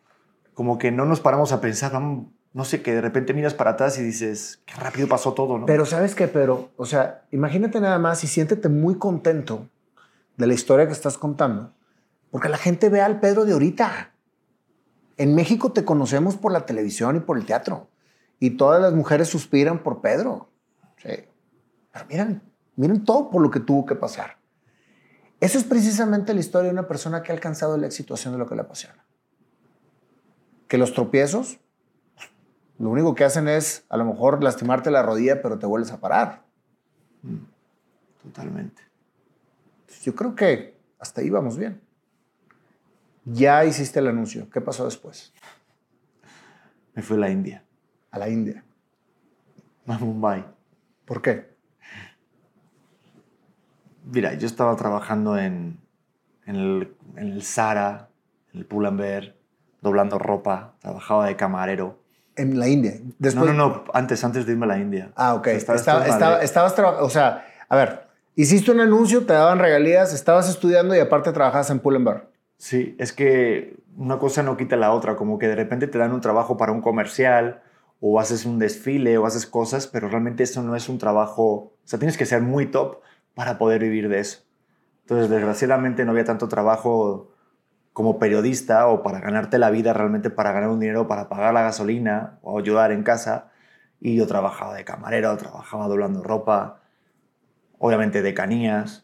como que no nos paramos a pensar, no sé, que de repente miras para atrás y dices, qué rápido pasó todo, ¿no? Pero sabes qué, pero, o sea, imagínate nada más y siéntete muy contento de la historia que estás contando, porque la gente ve al Pedro de ahorita. En México te conocemos por la televisión y por el teatro. Y todas las mujeres suspiran por Pedro. Sí. Pero miren, miren todo por lo que tuvo que pasar. Esa es precisamente la historia de una persona que ha alcanzado el éxito haciendo lo que le apasiona. Que los tropiezos, lo único que hacen es a lo mejor lastimarte la rodilla, pero te vuelves a parar. Mm, totalmente. Yo creo que hasta ahí vamos bien. Ya hiciste el anuncio. ¿Qué pasó después? Me fui a la India. A la India. A Mumbai. ¿Por qué? Mira, yo estaba trabajando en, en, el, en el Zara, en el Pull&Bear, doblando ropa, trabajaba de camarero. ¿En la India? Después... No, no, no, antes, antes de irme a la India. Ah, ok. estabas trabajando, o sea, a ver, hiciste un anuncio, te daban regalías, estabas estudiando y aparte trabajabas en Pull&Bear. Sí, es que una cosa no quita la otra, como que de repente te dan un trabajo para un comercial o haces un desfile o haces cosas, pero realmente eso no es un trabajo, o sea, tienes que ser muy top para poder vivir de eso. Entonces, desgraciadamente no había tanto trabajo como periodista o para ganarte la vida realmente para ganar un dinero para pagar la gasolina o ayudar en casa. Y yo trabajaba de camarero, trabajaba doblando ropa, obviamente de canías,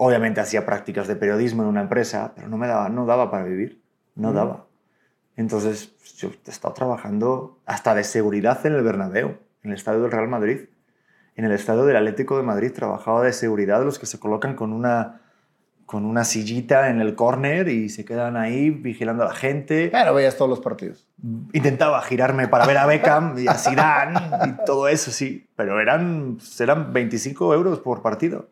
Obviamente hacía prácticas de periodismo en una empresa, pero no me daba, no daba para vivir, no daba. Entonces yo he estado trabajando hasta de seguridad en el Bernabéu, en el estadio del Real Madrid. En el estadio del Atlético de Madrid trabajaba de seguridad, los que se colocan con una, con una sillita en el córner y se quedan ahí vigilando a la gente. Claro, veías todos los partidos. Intentaba girarme para ver a Beckham y a Zidane y todo eso, sí. Pero eran, eran 25 euros por partido.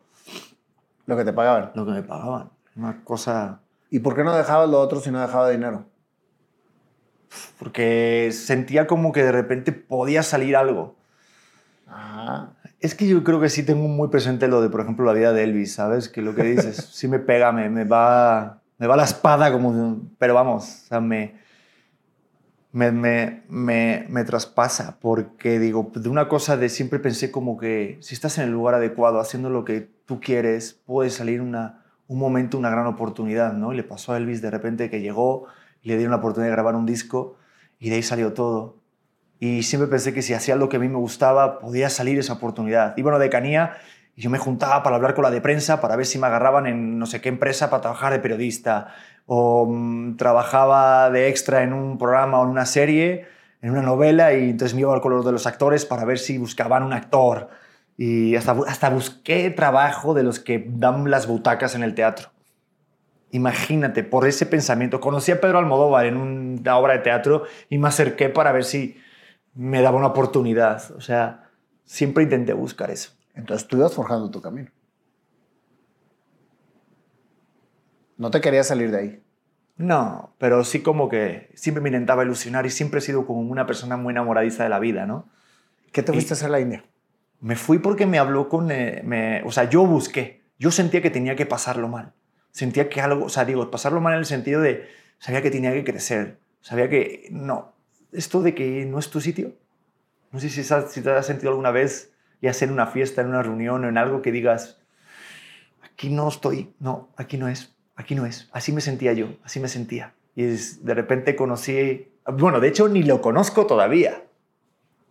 Lo que te pagaban. Lo que me pagaban. Una cosa... ¿Y por qué no dejabas lo otro si no dejaba dinero? Porque sentía como que de repente podía salir algo. Ah. Es que yo creo que sí tengo muy presente lo de, por ejemplo, la vida de Elvis, ¿sabes? Que lo que dices, sí me pega, me, me, va, me va la espada, como, pero vamos, o sea, me, me, me, me, me traspasa, porque digo, de una cosa de siempre pensé como que si estás en el lugar adecuado, haciendo lo que tú quieres, puede salir una, un momento, una gran oportunidad, ¿no? Y le pasó a Elvis de repente que llegó y le dieron la oportunidad de grabar un disco y de ahí salió todo. Y siempre pensé que si hacía lo que a mí me gustaba, podía salir esa oportunidad. Y bueno, de Canía, yo me juntaba para hablar con la de prensa, para ver si me agarraban en no sé qué empresa para trabajar de periodista. O mm, trabajaba de extra en un programa o en una serie, en una novela, y entonces me iba al color de los actores para ver si buscaban un actor y hasta, hasta busqué trabajo de los que dan las butacas en el teatro. Imagínate, por ese pensamiento. Conocí a Pedro Almodóvar en una obra de teatro y me acerqué para ver si me daba una oportunidad. O sea, siempre intenté buscar eso. Entonces tú ibas forjando tu camino. No te querías salir de ahí. No, pero sí como que siempre me intentaba ilusionar y siempre he sido como una persona muy enamoradiza de la vida, ¿no? ¿Qué te fuiste a hacer a la India? Me fui porque me habló con... eh, me- o sea, yo busqué. Yo sentía que tenía que pasarlo mal. Sentía que algo... O sea, digo, pasarlo mal en el sentido de... Sabía que tenía que crecer. Sabía que... No. Esto de que no es tu sitio. No sé si, si te has sentido alguna vez, ya sea en una fiesta, en una reunión o en algo que digas... Aquí no estoy. No, aquí no es. Aquí no es. Así me sentía yo. Así me sentía. Y de repente conocí... Bueno, de hecho, ni lo conozco todavía.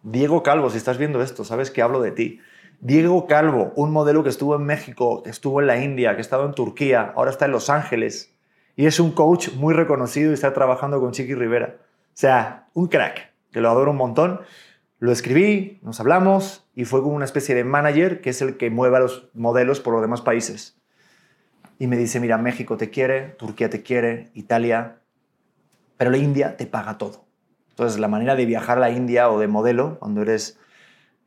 Diego Calvo, si estás viendo esto, sabes que hablo de ti. Diego Calvo, un modelo que estuvo en México, que estuvo en la India, que ha estado en Turquía, ahora está en Los Ángeles. Y es un coach muy reconocido y está trabajando con Chiqui Rivera. Sea, un crack, que lo adoro un montón. Lo escribí, nos hablamos y fue como una especie de manager que es el que mueve a los modelos por los demás países. Y me dice, mira, México te quiere, Turquía te quiere, Italia, pero la India te paga todo. Entonces, la manera de viajar a la India o de modelo, cuando eres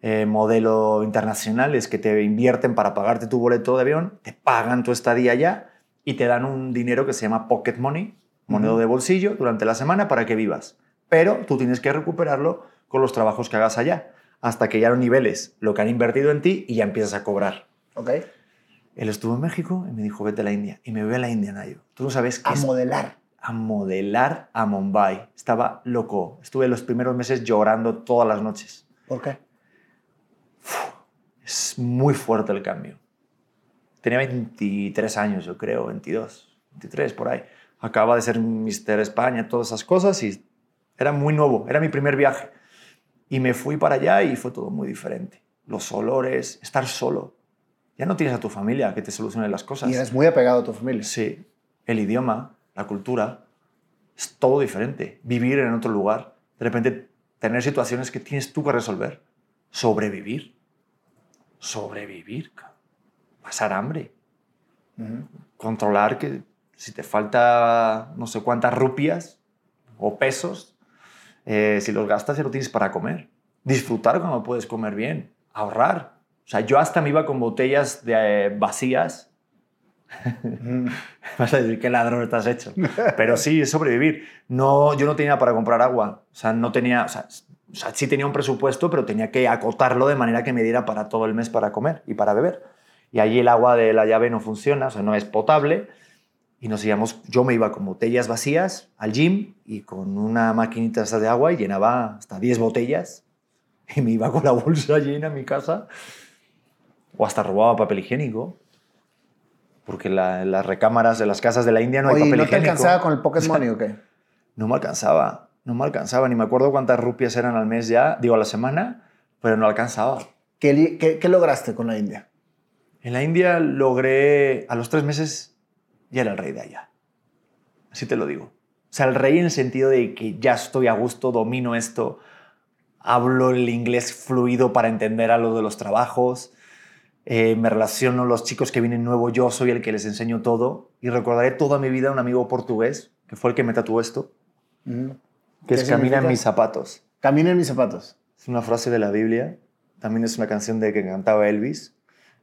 eh, modelo internacional, es que te invierten para pagarte tu boleto de avión, te pagan tu estadía allá y te dan un dinero que se llama pocket money, moneda de bolsillo, durante la semana para que vivas. Pero tú tienes que recuperarlo con los trabajos que hagas allá, hasta que ya lo niveles lo que han invertido en ti y ya empiezas a cobrar. ¿Ok? Él estuvo en México y me dijo, vete a la India. Y me voy a la India, Nayo. Tú no sabes qué A es modelar. a modelar a Mumbai. Estaba loco. Estuve los primeros meses llorando todas las noches. ¿Por qué? Es muy fuerte el cambio. Tenía 23 años, yo creo, 22, 23 por ahí. Acaba de ser Mister España, todas esas cosas y era muy nuevo. Era mi primer viaje. Y me fui para allá y fue todo muy diferente. Los olores, estar solo. Ya no tienes a tu familia que te solucione las cosas. Y eres muy apegado a tu familia. Sí, el idioma, la cultura, es todo diferente. Vivir en otro lugar, de repente tener situaciones que tienes tú que resolver. Sobrevivir. Sobrevivir. Pasar hambre. Ujú. Controlar que si te falta no sé cuántas rupias o pesos, eh, si los gastas ya lo tienes para comer. Disfrutar cuando puedes comer bien. Ahorrar. O sea, yo hasta me iba con botellas de, eh, vacías Ujú. Vas a decir qué ladrón estás hecho. Pero sí, es sobrevivir. No, yo no tenía para comprar agua. O sea, no tenía. O sea, s- o sea, sí tenía un presupuesto, pero tenía que acotarlo de manera que me diera para todo el mes para comer y para beber. Y allí el agua de la llave no funciona, o sea, no es potable. Y nos íbamos, yo me iba con botellas vacías al gym y con una maquinita de agua y llenaba hasta 10 botellas. Y me iba con la bolsa llena a mi casa. O hasta robaba papel higiénico. Porque la- las recámaras de las casas de la India no hay Oye, ¿y papel ¿no te higiénico. alcanzaba con el pocket money o qué? No me alcanzaba, no me alcanzaba. Ni me acuerdo cuántas rupias eran al mes ya, digo a la semana, pero no alcanzaba. ¿Qué, qué- qué lograste con la India? En la India logré, a los tres meses, ya era el rey de allá. Así te lo digo. O sea, el rey en el sentido de que ya estoy a gusto, domino esto, hablo el inglés fluido para entender a lo de los trabajos, eh, me relaciono los chicos que vienen nuevo, yo soy el que les enseño todo y recordaré toda mi vida a un amigo portugués, que fue el que me tatuó esto, que ¿Qué es camina en mis zapatos. Camina en mis zapatos. Es una frase de la Biblia. También es una canción de que cantaba Elvis,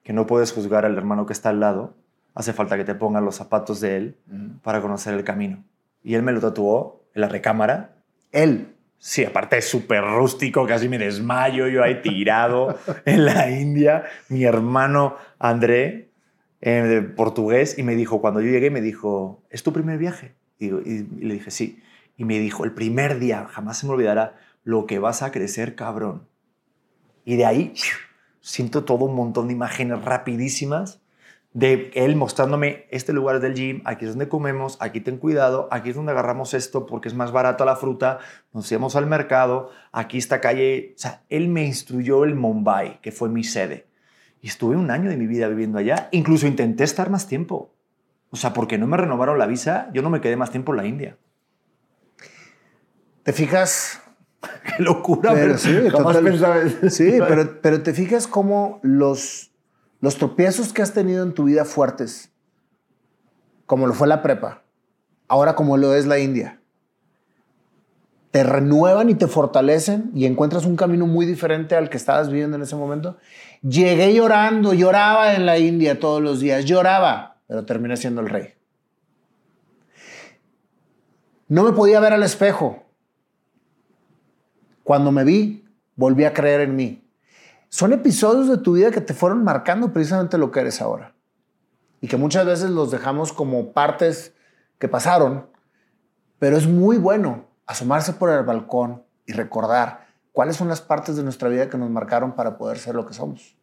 que no puedes juzgar al hermano que está al lado. Hace falta que te pongan los zapatos de él para conocer el camino. Y él me lo tatuó en la recámara. Él. Sí, aparte es súper rústico, casi me desmayo yo ahí tirado en la India. Mi hermano André, eh, de portugués, y me dijo, cuando yo llegué, me dijo, ¿es tu primer viaje? Y, y- y le dije, sí. Y me dijo, el primer día, jamás se me olvidará, lo que vas a crecer, cabrón. Y de ahí siento todo un montón de imágenes rapidísimas de él mostrándome este lugar del gym, aquí es donde comemos, aquí ten cuidado, aquí es donde agarramos esto porque es más barata la fruta, nos íbamos al mercado, aquí esta calle, o sea, él me instruyó el Mumbai, que fue mi sede. Y estuve un año de mi vida viviendo allá, incluso intenté estar más tiempo. O sea, porque no me renovaron la visa, yo no me quedé más tiempo en la India. ¿Te fijas? Qué locura, Pero pero sí, jamás total. pensaba- Sí, pero, pero te fijas cómo los, los tropiezos que has tenido en tu vida fuertes como lo fue la prepa, ahora como lo es la India, te renuevan y te fortalecen y encuentras un camino muy diferente al que estabas viviendo en ese momento. Llegué llorando, lloraba en la India todos los días, lloraba, pero terminé siendo el rey. No me podía ver al espejo. Cuando me vi, volví a creer en mí. Son episodios de tu vida que te fueron marcando precisamente lo que eres ahora. Y que muchas veces los dejamos como partes que pasaron, pero es muy bueno asomarse por el balcón y recordar cuáles son las partes de nuestra vida que nos marcaron para poder ser lo que somos.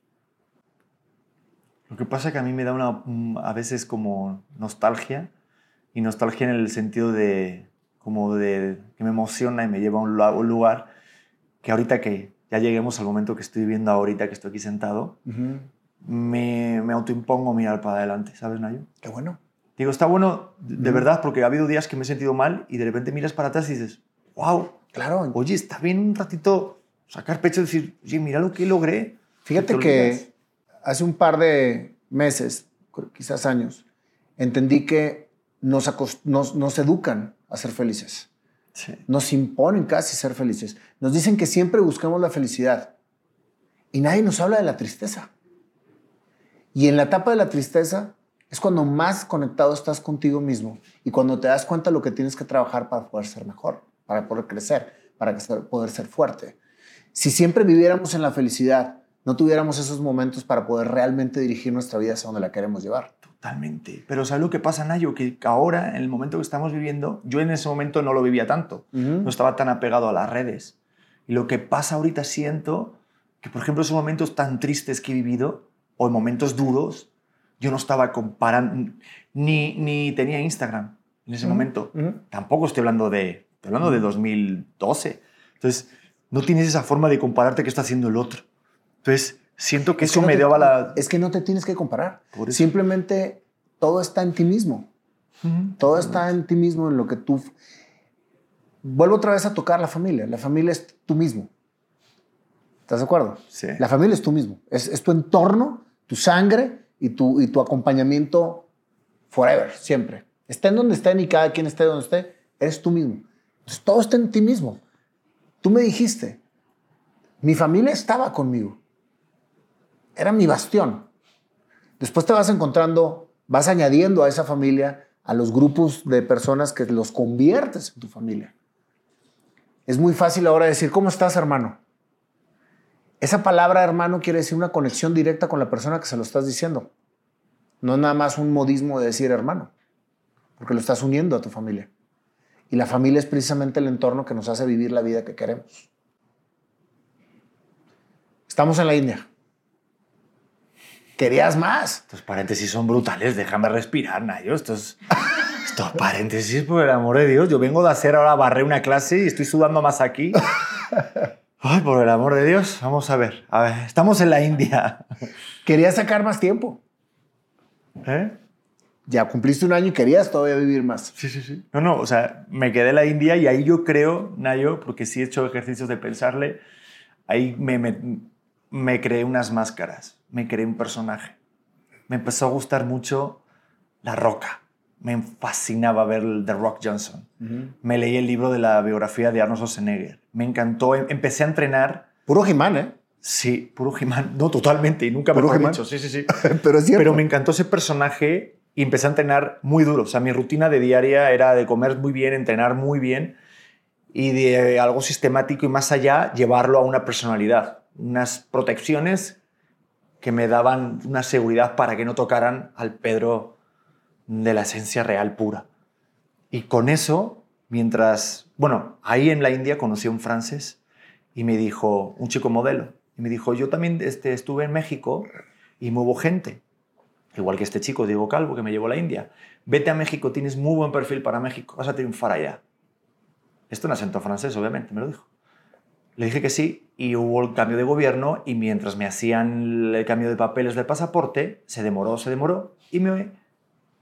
Lo que pasa es que a mí me da una, a veces como nostalgia, y nostalgia en el sentido de, como de, que me emociona y me lleva a un, lugar que ahorita que ya lleguemos al momento que estoy viviendo ahorita, que estoy aquí sentado, me, me autoimpongo mirar para adelante, ¿sabes, Nayo? Qué bueno. Digo, está bueno de verdad porque ha habido días que me he sentido mal y de repente miras para atrás y dices, wow, claro. Oye, está bien un ratito sacar pecho y decir, oye, mira lo que logré. Fíjate que hace un par de meses, quizás años, entendí que nos, nos, nos educan a ser felices. Nos imponen casi ser felices. Nos dicen que siempre buscamos la felicidad y nadie nos habla de la tristeza. Y en la etapa de la tristeza es cuando más conectado estás contigo mismo y cuando te das cuenta de lo que tienes que trabajar para poder ser mejor, para poder crecer, para poder ser fuerte. Si siempre viviéramos en la felicidad, no tuviéramos esos momentos para poder realmente dirigir nuestra vida hacia donde la queremos llevar. Totalmente. Pero ¿sabes lo que pasa, Nayo? Que ahora, en el momento que estamos viviendo, yo en ese momento no lo vivía tanto. No estaba tan apegado a las redes. Y lo que pasa ahorita siento que, por ejemplo, esos momentos tan tristes que he vivido, o en momentos duros, yo no estaba comparando, ni, ni tenía Instagram en ese momento. Tampoco estoy hablando de, estoy hablando de 2012. Entonces, no tienes esa forma de compararte qué está haciendo el otro. Entonces, siento que eso me daba la... Es que no te tienes que comparar. Simplemente todo está en ti mismo. Todo está en ti mismo, en lo que tú... Vuelvo otra vez a tocar la familia. La familia es tú mismo. ¿Estás de acuerdo? Sí. La familia es tú mismo. Es, es tu entorno, tu sangre, y tu, y tu acompañamiento forever, siempre. Estén donde estén y cada quien esté donde esté, eres tú mismo. Entonces, todo está en ti mismo. Tú me dijiste, mi familia estaba conmigo. Era mi bastión. Después te vas encontrando, vas añadiendo a esa familia a los grupos de personas que los conviertes en tu familia. Es muy fácil ahora decir, ¿cómo estás, hermano? Esa palabra hermano quiere decir una conexión directa con la persona que se lo estás diciendo. No nada más un modismo de decir hermano, porque lo estás uniendo a tu familia. Y la familia es precisamente el entorno que nos hace vivir la vida que queremos. Estamos en la India. ¿Querías más? Estos paréntesis son brutales, déjame respirar, Nayo. Estos, estos paréntesis, por el amor de Dios. Yo vengo de hacer ahora barré una clase y estoy sudando más aquí. Ay, por el amor de Dios, vamos a ver. A ver, estamos en la India. Querías sacar más tiempo. ¿Eh? Ya cumpliste un año y querías todavía vivir más. Sí, sí, sí. No, no, o sea, me quedé en la India y ahí yo creo, Nayo, porque sí he hecho ejercicios de pensarle, ahí me, me, me creé unas máscaras, me creé un personaje. Me empezó a gustar mucho La Roca me fascinaba ver el The Rock Johnson. Me leí el libro de la biografía de Arnold Schwarzenegger. Me encantó. Em, empecé a entrenar. Puro Jimán, ¿eh? Sí, puro Jimán. No, totalmente. Y nunca me lo dicho. Sí, sí, sí. Pero es cierto. Pero me encantó ese personaje y empecé a entrenar muy duro. O sea, mi rutina de diaria era de comer muy bien, entrenar muy bien y de algo sistemático y más allá llevarlo a una personalidad. Unas protecciones que me daban una seguridad para que no tocaran al Pedro de la esencia real pura. Y con eso, mientras, bueno, ahí en la India conocí a un francés y me dijo, un chico modelo, y me dijo, yo también este, estuve en México y muevo gente, igual que este chico, Diego Calvo, que me llevó a la India. Vete a México, tienes muy buen perfil para México, vas a triunfar allá. Esto en acento francés, obviamente, me lo dijo. Le dije que sí y hubo el cambio de gobierno y mientras me hacían el cambio de papeles del pasaporte, se demoró, se demoró y me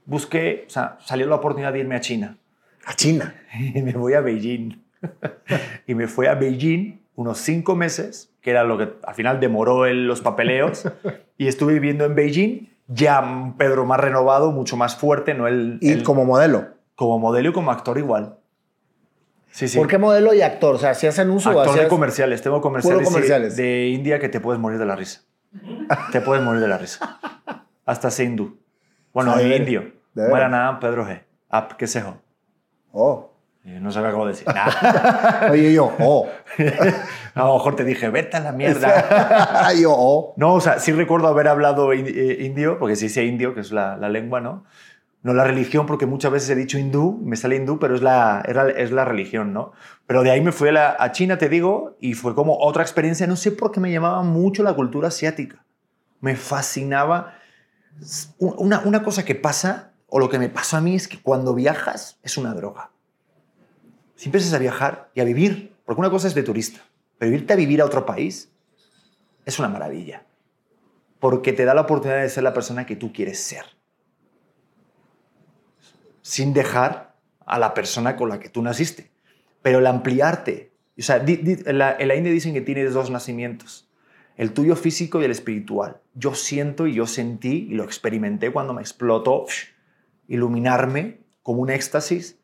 busqué, o sea, salió la oportunidad de irme a China. ¿A China? Y me voy a Beijing. y me fui a Beijing unos cinco meses, que era lo que al final demoró los papeleos, y estuve viviendo en Beijing ya Pedro más renovado, mucho más fuerte, no el, Y el- como modelo. como modelo y como actor igual. Sí, sí. ¿Por qué modelo y actor? O sea, si hacen uso Actor de comerciales. Tengo comerciales, comerciales. De, de India que te puedes morir de la risa. te puedes morir de la risa. Hasta sé hindú. Bueno, ¿de indio. ¿De veras? Marana, Pedro G. Ap, qué sejo. Oh. No sabía cómo decir. Nah. Oye, yo, oh. A lo mejor te dije, vete a la mierda. yo, oh. No, o sea, sí recuerdo haber hablado eh, indio, porque sí sé indio, que es la, la lengua, ¿no? No la religión, porque muchas veces he dicho hindú, me sale hindú, pero es la, es la religión, ¿no? Pero de ahí me fui a, a China, te digo, y fue como otra experiencia. No sé por qué me llamaba mucho la cultura asiática. Me fascinaba. Una, una cosa que pasa, o lo que me pasó a mí, es que cuando viajas es una droga. Si empiezas a viajar y a vivir, porque una cosa es de turista, pero irte a vivir a otro país es una maravilla. Porque te da la oportunidad de ser la persona que tú quieres ser. Sin dejar a la persona con la que tú naciste. Pero el ampliarte. O sea, di- di- en, la, India dicen que tienes dos nacimientos. El tuyo físico y el espiritual. Yo siento y yo sentí y lo experimenté cuando me explotó iluminarme como un éxtasis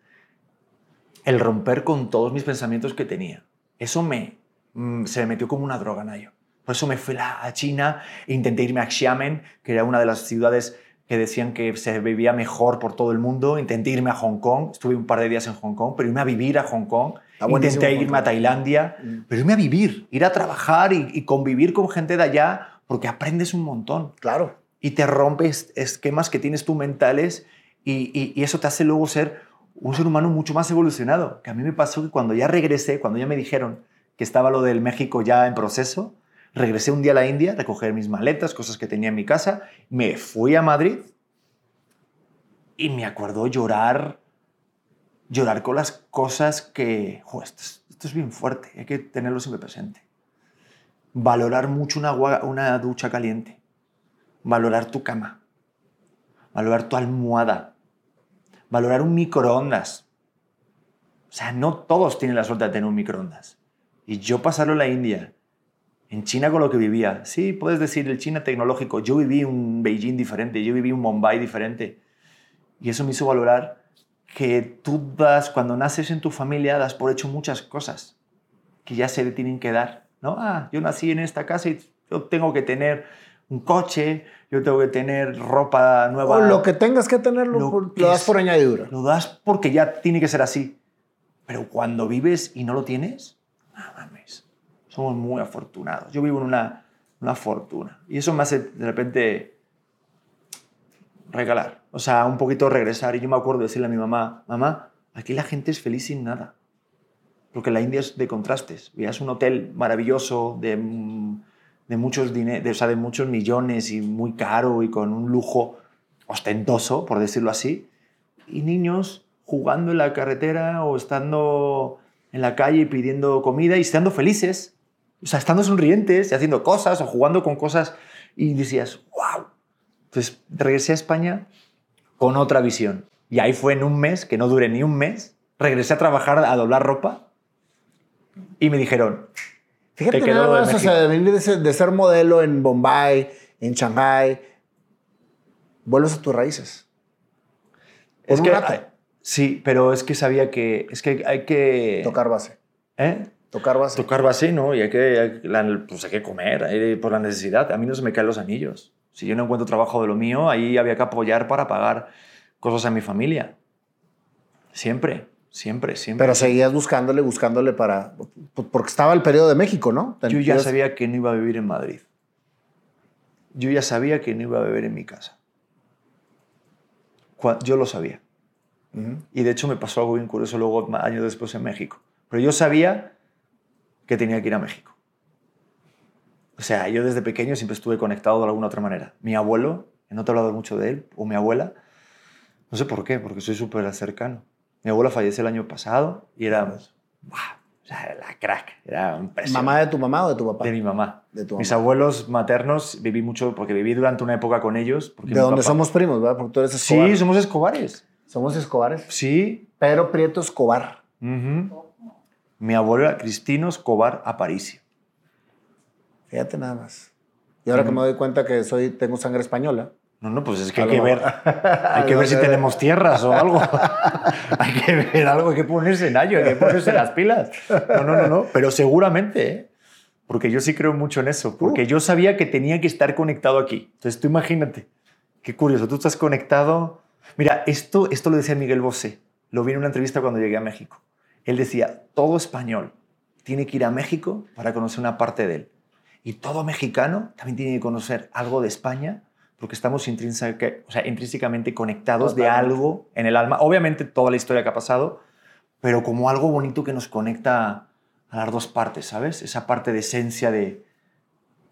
el romper con todos mis pensamientos que tenía. Eso me, mm, se me metió como una droga, Nayo. Por eso me fui a China intenté irme a Xiamen, que era una de las ciudades que decían que se vivía mejor por todo el mundo. Intenté irme a Hong Kong, estuve un par de días en Hong Kong, pero irme a vivir a Hong Kong. Buenísimo Intenté Hong irme a. Tailandia, Mm. pero irme a vivir, ir a trabajar y, y convivir con gente de allá, porque aprendes un montón Claro. y te rompes esquemas que tienes tú mentales y, y- y eso te hace luego ser un ser humano mucho más evolucionado. Que a mí me pasó que cuando ya regresé, cuando ya me dijeron que estaba lo del México ya en proceso, regresé un día a la India, a recoger mis maletas, cosas que tenía en mi casa, me fui a Madrid y me acuerdo llorar, llorar con las cosas que, jo, esto, es, esto es bien fuerte, hay que tenerlo siempre presente. Valorar mucho una, una ducha caliente valorar tu cama, valorar tu almohada, valorar un microondas. O sea, no todos tienen la suerte de tener un microondas. Y yo pasarlo en la India, en China con lo que vivía. Sí, puedes decir el China tecnológico. Yo viví un Beijing diferente, yo viví un Mumbai diferente. Y eso me hizo valorar que tú das, cuando naces en tu familia, das por hecho muchas cosas que ya se le tienen que dar. ¿no? Ah, yo nací en esta casa y yo tengo que tener un coche, yo tengo que tener ropa nueva. O lo que tengas que tener lo, Lo lo das es- por añadidura. Lo das porque ya tiene que ser así. Pero cuando vives y no lo tienes, no mames. Somos muy afortunados. Yo vivo en una, una fortuna. Y eso me hace de repente regalar. O sea, un poquito regresar. Y yo me acuerdo de decirle a mi mamá, mamá, aquí la gente es feliz sin nada. Porque la India es de contrastes. Veías un hotel maravilloso de, de muchos de, o sea, de muchos millones y muy caro y con un lujo ostentoso, por decirlo así, y niños jugando en la carretera o estando en la calle pidiendo comida y estando felices, o sea, estando sonrientes y haciendo cosas o jugando con cosas y decías, wow. Entonces regresé a España con otra visión. Y ahí fue en un mes, que no duré ni un mes, regresé a trabajar a doblar ropa y me dijeron, Fíjate Te quedó nada más, o sea, de venir de ser, de ser modelo en Bombay, en Shanghai, vuelves a tus raíces. Por es un que... rato. ay, Sí, pero es que sabía que... Es que hay que... Tocar base. ¿Eh? Tocar base. Tocar base, ¿no? Y hay que, la- pues hay que comer hay- por la necesidad. A mí no se me caen los anillos. Si yo no encuentro trabajo de lo mío, ahí había que apoyar para pagar cosas a mi familia. Siempre, siempre, siempre. Pero seguías buscándole, buscándole para... Porque estaba el periodo de México, ¿no? yo ya sabía que no iba a vivir en Madrid. Yo ya sabía que no iba a vivir en mi casa. Yo lo sabía. Y de hecho me pasó algo bien curioso luego, años después en México. Pero yo sabía que tenía que ir a México. O sea, yo desde pequeño siempre estuve conectado de alguna otra manera. Mi abuelo, no te he hablado mucho de él, o mi abuela, no sé por qué, porque soy súper cercano. Mi abuela falleció el año pasado y era, ¡buah! o sea, la crack, era un ¿Mamá de tu mamá o de tu papá? de mi mamá. De tu Mis mamá. abuelos maternos viví mucho, porque viví durante una época con ellos. Porque De donde papá- somos primos, ¿verdad? Porque tú eres Escobar. Sí, somos escobares. Somos Escobares. Sí, Pedro Prieto Escobar. Ujú. Mi abuelo era Cristino Escobar Aparicio. Fíjate nada más. Y ahora que me doy cuenta que soy, tengo sangre española, No, no, pues es que hay que ver, hay que ver si tenemos tierras o algo. hay que ver algo, hay que ponerse en ello, hay que ponerse las pilas. No, no, no, no, pero seguramente, ¿eh? porque yo sí creo mucho en eso, porque yo sabía que tenía que estar conectado aquí. Entonces tú imagínate, qué curioso, tú estás conectado. Mira, esto, esto lo decía Miguel Bosé, lo vi en una entrevista cuando llegué a México. Él decía, todo español tiene que ir a México para conocer una parte de él. Y todo mexicano también tiene que conocer algo de España porque estamos o sea, intrínsecamente conectados de algo en el alma. Obviamente toda la historia que ha pasado, pero como algo bonito que nos conecta a las dos partes, ¿sabes? Esa parte de esencia de,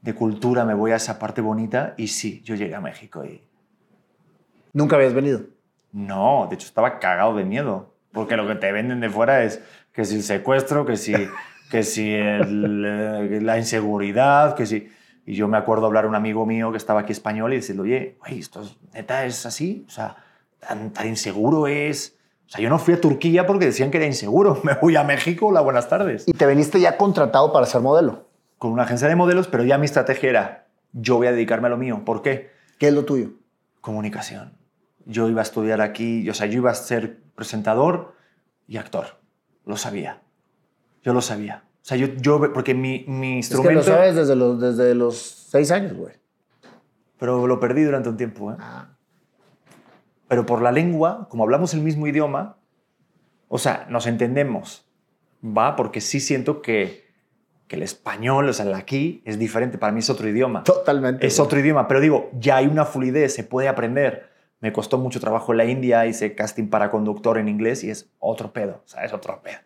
de cultura, me voy a esa parte bonita y sí, yo llegué a México y... ¿Nunca habías venido? No, de hecho estaba cagado de miedo, porque lo que te venden de fuera es que si el secuestro, que si, que si eh, la inseguridad, que si... Y yo me acuerdo hablar a un amigo mío que estaba aquí español y decirle, oye, esto es, neta es así, o sea, tan, tan, inseguro es. O sea, yo no fui a Turquía porque decían que era inseguro. Me voy a México, hola, buenas tardes. ¿Y te veniste ya contratado para ser modelo? Con una agencia de modelos, pero ya mi estrategia era, yo voy a dedicarme a lo mío. ¿Por qué? ¿Qué es lo tuyo? Comunicación. Yo iba a estudiar aquí, o sea, yo iba a ser presentador y actor. Lo sabía. Yo lo sabía. O sea, yo, yo porque mi, mi instrumento... Es que lo sabes desde los, desde los seis años, güey. Pero lo perdí durante un tiempo, ¿eh? Ah. Pero por la lengua, como hablamos el mismo idioma, o sea, nos entendemos, ¿va? Porque sí siento que, que el español, o sea, el aquí, es diferente. Para mí es otro idioma. Totalmente. Es otro idioma. Pero digo, ya hay una fluidez, se puede aprender. Me costó mucho trabajo en la India, hice casting para conductor en inglés y es otro pedo, o sea, es otro pedo.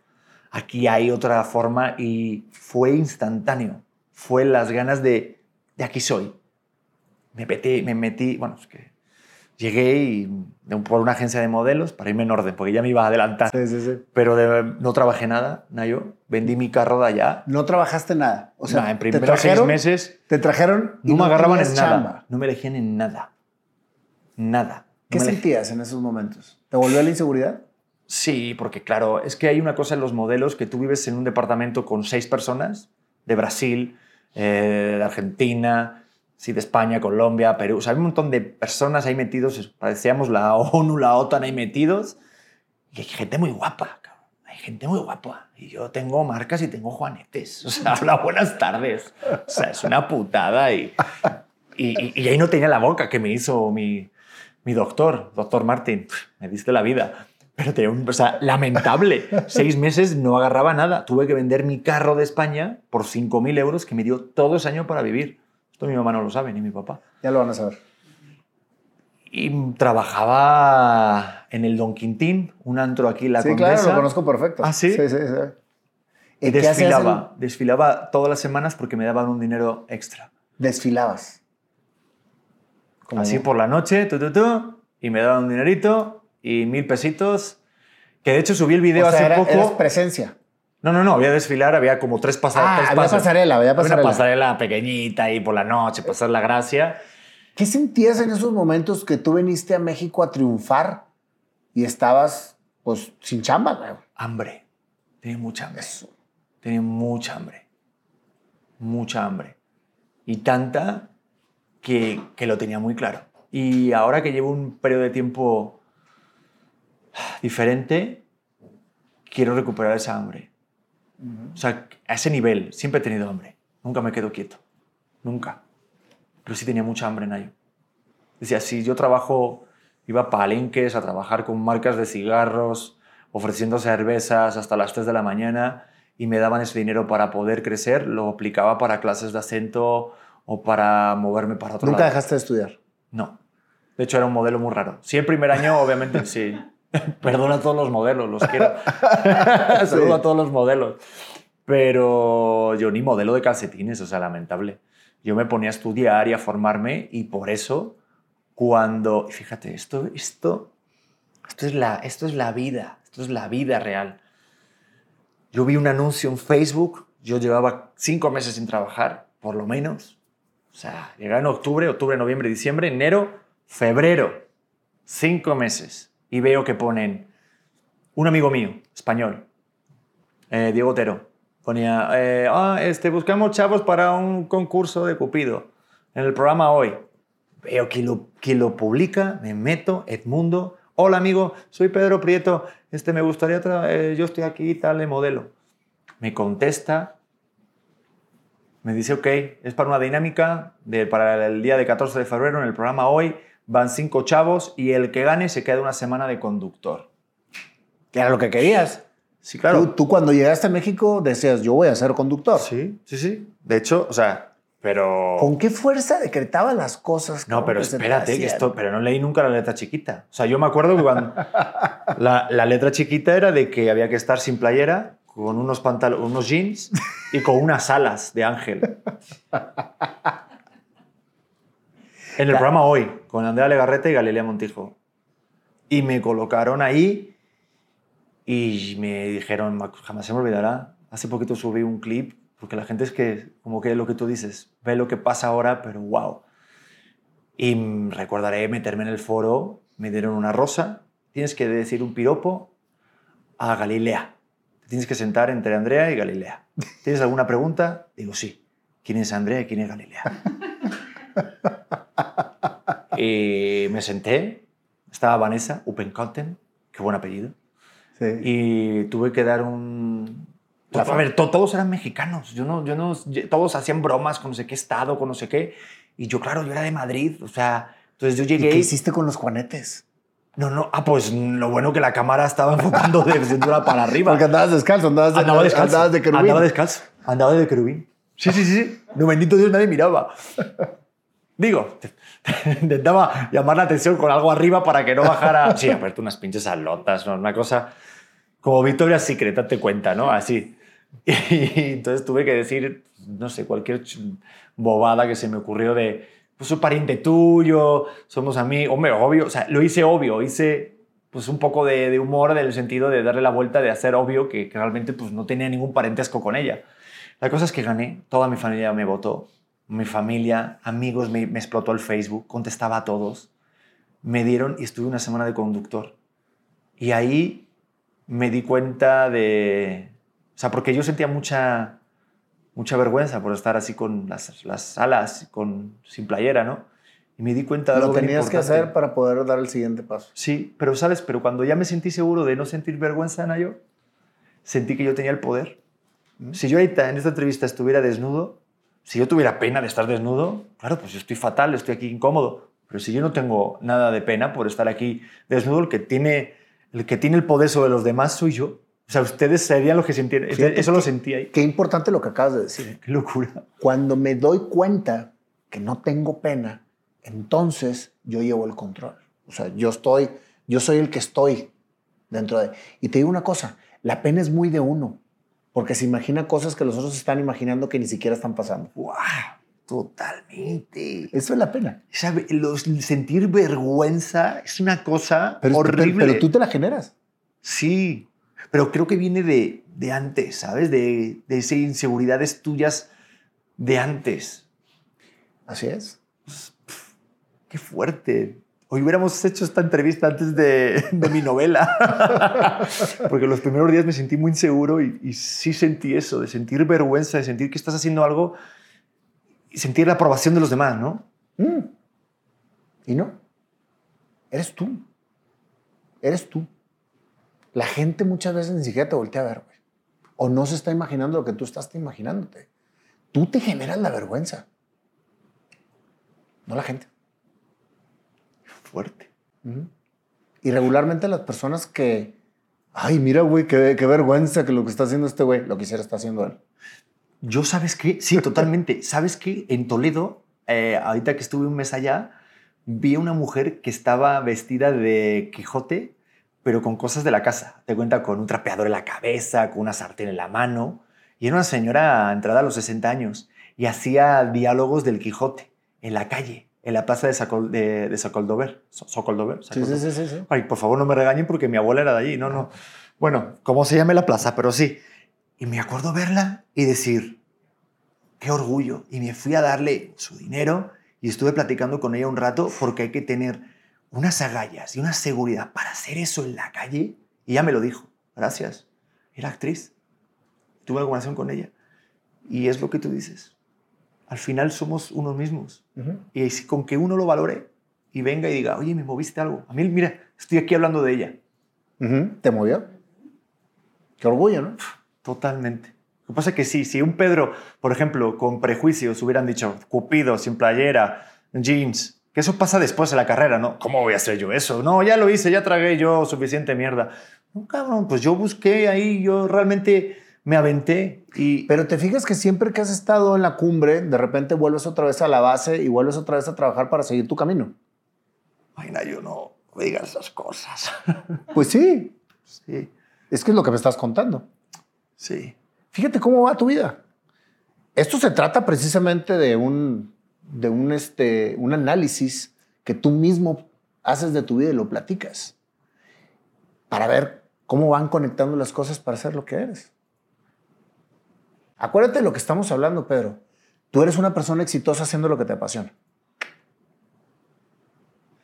Aquí hay otra forma y fue instantáneo. Fue las ganas de, de aquí soy. Me metí, me metí, bueno, es que llegué y, por una agencia de modelos para irme en orden, porque ya me iba a adelantar. Sí, sí, sí. Pero no trabajé nada, Nayo. Vendí mi carro de allá. ¿No trabajaste nada? O sea, en primeros seis meses... Te trajeron y no, me agarraban en nada. No me elegían en nada. Nada. ¿Qué sentías en esos momentos? ¿Te volvió la inseguridad? Sí, porque claro, es que hay una cosa en los modelos que tú vives en un departamento con seis personas, de Brasil, eh, de Argentina, sí, de España, Colombia, Perú. O sea, hay un montón de personas ahí metidos, parecíamos la ONU, la OTAN ahí metidos. Y hay gente muy guapa, cabrón. Hay gente muy guapa. Y yo tengo marcas y tengo juanetes. O sea, hola, buenas tardes. O sea, es una putada. Y, y, y ahí no tenía la boca que me hizo mi, mi doctor, doctor Martín. Me diste la vida. Pero tenía un, o sea, lamentable. Seis meses no agarraba nada. Tuve que vender mi carro de España por 5.000 euros que me dio todo ese año para vivir. Esto mi mamá no lo sabe, ni mi papá. Ya lo van a saber. Y trabajaba en el Don Quintín, un antro aquí en La sí, Condesa. claro, lo conozco perfecto. ¿Ah, sí? Sí, sí, sí. Y desfilaba, desfilaba todas las semanas porque me daban un dinero extra. ¿Desfilabas? Así por la noche, tú, tú, tú, y me daban un dinerito y mil pesitos. Que de hecho subí el video hace poco. Eras presencia. No, no, no, había desfilar, había como tres pasarelas. Ah, había pasarela, había pasarela. Una pasarela pequeñita ahí por la noche, pasar la gracia. ¿Qué sentías en esos momentos que tú viniste a México a triunfar y estabas, pues, sin chamba, güey? Hambre. Tenía mucha hambre. Tenía mucha hambre. Mucha hambre. Y tanta que, que lo tenía muy claro. Y ahora que llevo un periodo de tiempo diferente, quiero recuperar esa hambre. O sea, a ese nivel, siempre he tenido hambre. Nunca me quedo quieto. Nunca. Pero sí tenía mucha hambre en ello. Decía, si yo trabajo, iba a palenques a trabajar con marcas de cigarros, ofreciendo cervezas hasta las 3 de la mañana y me daban ese dinero para poder crecer, lo aplicaba para clases de acento o para moverme para otro ¿Nunca dejaste de estudiar? No. De hecho, era un modelo muy raro. Sí, el primer año, obviamente, sí. Perdona a todos los modelos, los quiero. Saludo a todos los modelos. Pero yo ni modelo de calcetines, o sea, lamentable. Yo me ponía a estudiar y a formarme y por eso cuando, fíjate, esto, esto, esto, es la, esto es la vida, esto es la vida real. Yo vi un anuncio en Facebook, yo llevaba cinco meses sin trabajar, por lo menos. O sea, llegaba en octubre, octubre, noviembre, diciembre, enero, febrero. Cinco meses y veo que ponen un amigo mío, español, eh, Diego Otero, ponía, eh, ah, este, buscamos chavos para un concurso de Cupido en el programa hoy. veo que lo, que lo publica, me meto, Edmundo, hola amigo, soy Pedro Prieto, este me gustaría, eh, yo estoy aquí, tal, de modelo. Me contesta, me dice, ok, es para una dinámica de, para el día de 14 de febrero en el programa hoy, van cinco chavos y el que gane se queda una semana de conductor. Que era lo que querías. Sí, claro. Tú, tú cuando llegaste a México decías, yo voy a ser conductor. Sí, sí, sí. De hecho, o sea, pero... ¿Con qué fuerza decretaba las cosas? No, pero que espérate, que esto, pero no leí nunca la letra chiquita. O sea, yo me acuerdo que cuando la, la letra chiquita era de que había que estar sin playera, con unos, pantal unos jeans y con unas alas de ángel. En el programa Hoy, con Andrea Legarreta y Galilea Montijo. Y me colocaron ahí y me dijeron, "Ma- jamás se me olvidará, hace poquito subí un clip, porque la gente es que, como que lo que tú dices, ve lo que pasa ahora, pero wow. Y recordaré meterme en el foro, me dieron una rosa, tienes que decir un piropo a Galilea. Tienes que sentar entre Andrea y Galilea. ¿Tienes alguna pregunta? Digo, sí. ¿Quién es Andrea y quién es Galilea? y me senté, estaba Vanessa Uppenkotten, qué buen apellido, Sí. y tuve que dar un... La a ver, to- todos eran mexicanos, yo no, yo no, todos hacían bromas con no sé qué estado, con no sé qué, y yo, claro, yo era de Madrid, o sea, entonces yo ¿Y llegué... qué hiciste con los juanetes? No, no, ah, pues lo bueno que la cámara estaba enfocando de cintura para arriba. Porque andabas descalzo, andabas de, Andaba descalzo. andabas de querubín. Andaba descalzo. Andaba de querubín. Sí, sí, sí. No, bendito Dios, nadie miraba. Digo, intentaba llamar la atención con algo arriba para que no bajara. Sí, aparte unas pinches alotas, ¿no? una cosa como Victoria's Secret, date cuenta, ¿no? Así. Y entonces tuve que decir, no sé, cualquier bobada que se me ocurrió de, pues soy pariente tuyo, somos amigos, hombre, obvio, o sea, lo hice obvio, hice pues un poco de, de humor en el sentido de darle la vuelta, de hacer obvio que, que realmente pues no tenía ningún parentesco con ella. La cosa es que gané, toda mi familia me votó, mi familia, amigos, me, me explotó el Facebook, contestaba a todos, me dieron y estuve una semana de conductor. Y ahí me di cuenta de... O sea, porque yo sentía mucha, mucha vergüenza por estar así con las, las alas, con, sin playera, ¿no? Y me di cuenta de Lo algo bien tenías que hacer para poder dar el siguiente paso. Sí, pero sabes, pero cuando ya me sentí seguro de no sentir vergüenza, Nayo, sentí que yo tenía el poder. Si yo ahorita en esta entrevista estuviera desnudo, si yo tuviera pena de estar desnudo, claro, pues yo estoy fatal, estoy aquí incómodo. Pero si yo no tengo nada de pena por estar aquí desnudo, el que tiene el, que tiene el poder sobre los demás soy yo. O sea, ustedes serían los que sentían. Fíjate Eso lo que- sentí ahí. Qué importante lo que acabas de decir. Qué locura. Cuando me doy cuenta que no tengo pena, entonces yo llevo el control. O sea, yo estoy, yo soy el que estoy dentro de... Y te digo una cosa, la pena es muy de uno, porque se imagina cosas que los otros están imaginando que ni siquiera están pasando. ¡Wow! Totalmente. Eso es la pena. Sabe, los- sentir vergüenza es una cosa Pero, horrible. pero tú te la generas. Sí, pero creo que viene de, de antes, ¿sabes? De, de esas inseguridades tuyas de antes. Así es. Qué fuerte. Hoy hubiéramos hecho esta entrevista antes de, de mi novela. Porque los primeros días me sentí muy inseguro y, y sí sentí eso, de sentir vergüenza, de sentir que estás haciendo algo y sentir la aprobación de los demás, ¿no? Mm. Y no. Eres tú. Eres tú. La gente muchas veces ni siquiera te voltea a ver, güey. O no se está imaginando lo que tú estás imaginándote. Tú te generas la vergüenza. No la gente. Fuerte. Ujú. Y regularmente las personas que, ay, mira, güey, qué, qué vergüenza que lo que está haciendo este güey, lo que hiciera está haciendo él. Yo, ¿sabes qué? Sí, totalmente. ¿Sabes qué? En Toledo, eh, ahorita que estuve un mes allá, vi a una mujer que estaba vestida de Quijote, pero con cosas de la casa. Te cuenta con un trapeador en la cabeza, con una sartén en la mano. Y era una señora entrada a los 60 años y hacía diálogos del Quijote en la calle, en la plaza de, Sacol, de, de Socoldover. So- Socoldover. Sí, sí, sí, sí. sí. Ay, por favor, no me regañen porque mi abuela era de allí. No, no. Bueno, ¿cómo se llame la plaza? Pero sí. Y me acuerdo verla y decir, qué orgullo. Y me fui a darle su dinero y estuve platicando con ella un rato porque hay que tener unas agallas y una seguridad para hacer eso en la calle. Y ella me lo dijo. Gracias. Era actriz. Tuve alguna relación con ella. Y es lo que tú dices. al final somos unos mismos. Y si- con que uno lo valore y venga y diga, oye, me moviste algo. A mí, mira, estoy aquí hablando de ella. ¿Te movió? Qué orgullo, ¿no? Totalmente. Lo que pasa es que sí, si un Pedro, por ejemplo, con prejuicios hubieran dicho Cupido, sin playera, jeans, que eso pasa después de la carrera, ¿no? ¿Cómo voy a hacer yo eso? No, ya lo hice, ya tragué yo suficiente mierda. No, cabrón, pues yo busqué ahí, yo realmente me aventé y... Pero te fijas que siempre que has estado en la cumbre, de repente vuelves otra vez a la base y vuelves otra vez a trabajar para seguir tu camino. Ay, no, yo no digas esas cosas. Pues sí, sí, es que es lo que me estás contando. sí. Fíjate cómo va tu vida. Esto se trata precisamente de un, de un, este, un análisis que tú mismo haces de tu vida y lo platicas para ver cómo van conectando las cosas para ser lo que eres. Acuérdate de lo que estamos hablando, Pedro. Tú eres una persona exitosa haciendo lo que te apasiona.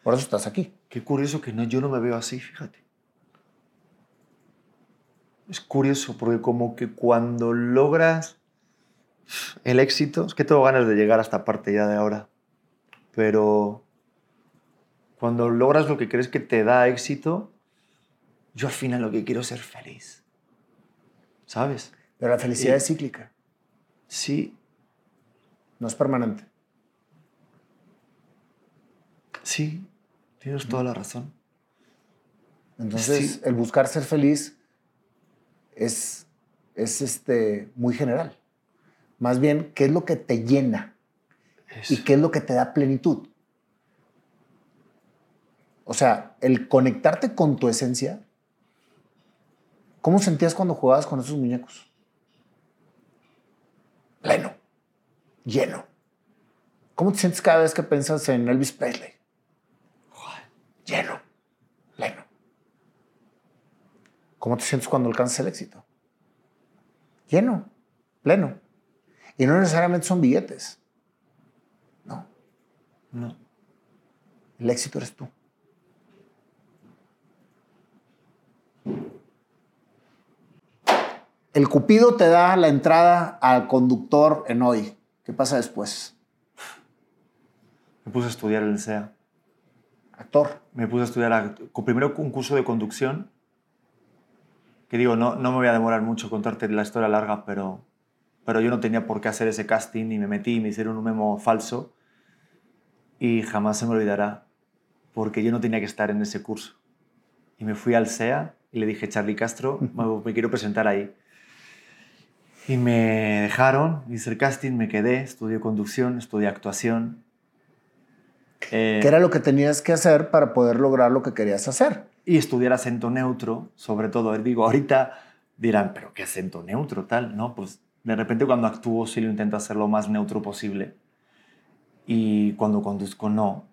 Por eso estás aquí. Qué curioso que no, yo no me veo así, fíjate. Es curioso porque como que cuando logras el éxito, es que tengo ganas de llegar a esta parte ya de ahora, pero cuando logras lo que crees que te da éxito, yo al final lo que quiero es ser feliz. ¿Sabes? Pero la felicidad es cíclica, Sí, no es permanente. sí, tienes toda la razón. Entonces, Sí. el buscar ser feliz es, es este, muy general. Más bien, ¿qué es lo que te llena? ¿Y qué es lo que te da plenitud? O sea, el conectarte con tu esencia. ¿Cómo sentías cuando jugabas con esos muñecos? Pleno, lleno. ¿Cómo te sientes cada vez que piensas en Elvis Presley? Lleno, pleno. ¿Cómo te sientes cuando alcanzas el éxito? Lleno, pleno. Y no necesariamente son billetes. No, No. el éxito eres tú. El cupido te da la entrada al conductor en hoy. ¿Qué pasa después? Me puse a estudiar el SEA. Actor. me puse a estudiar a- primero un curso de conducción, que digo, no, no me voy a demorar mucho contarte la historia larga, pero, pero yo no tenía por qué hacer ese casting y me metí y me hicieron un memo falso y jamás se me olvidará, porque yo no tenía que estar en ese curso. Y me fui al SEA y le dije, Charlie Castro, me, quiero presentar ahí. Y me dejaron, hice el casting, me quedé, estudié conducción, estudié actuación. Eh, ¿Qué era lo que tenías que hacer para poder lograr lo que querías hacer? y estudiar acento neutro, sobre todo. Digo, ahorita dirán, pero ¿qué acento neutro tal? No, pues de repente cuando actúo sí lo intento hacer lo más neutro posible y cuando conduzco no.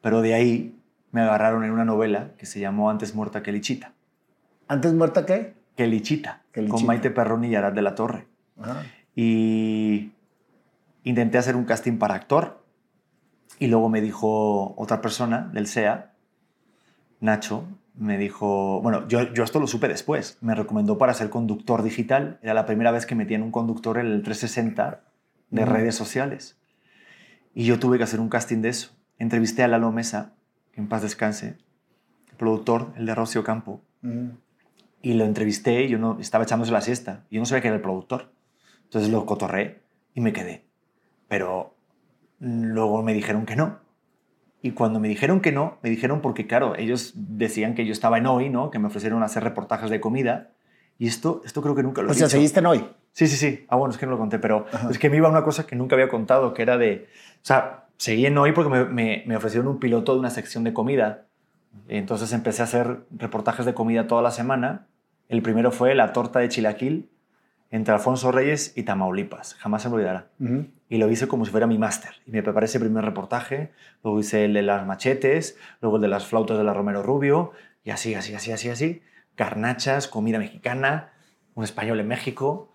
Pero de ahí me agarraron en una novela que se llamó Antes muerta que Lichita. ¿Antes muerta qué? Que Lichita, Que con. Maite Perroni y Arad de la Torre. Ajá. Y intenté hacer un casting para actor y luego me dijo otra persona del SEA, Nacho, me dijo, bueno, yo, yo esto lo supe después, me recomendó para ser conductor digital, era la primera vez que metía en un conductor en el 360 de redes sociales. Y yo tuve que hacer un casting de eso. Entrevisté a Lalo Mesa, que en paz descanse, el productor, el de Rocio Campo, y lo entrevisté y yo no, estaba echándose la siesta. y Yo no sabía que era el productor. Entonces lo cotorré y me quedé. Pero luego me dijeron que no. Y cuando me dijeron que no, me dijeron porque, claro, ellos decían que yo estaba en hoy, ¿no? Que me ofrecieron hacer reportajes de comida. Y esto, esto creo que nunca lo he O sea, seguiste en hoy. Sí, sí, sí. Ah, bueno, es que no lo conté, pero Ajá. es que me iba una cosa que nunca había contado, que era de... O sea, seguí en hoy porque me, me- me ofrecieron un piloto de una sección de comida. Entonces empecé a hacer reportajes de comida toda la semana. El primero fue la torta de chilaquil entre Alfonso Reyes y Tamaulipas. Jamás se me olvidará. Y lo hice como si fuera mi máster. Y me preparé ese primer reportaje. Luego hice el de las machetes, luego el de las flautas de la Romero Rubio. Y así, así, así, así, así. Garnachas, comida mexicana, un español en México.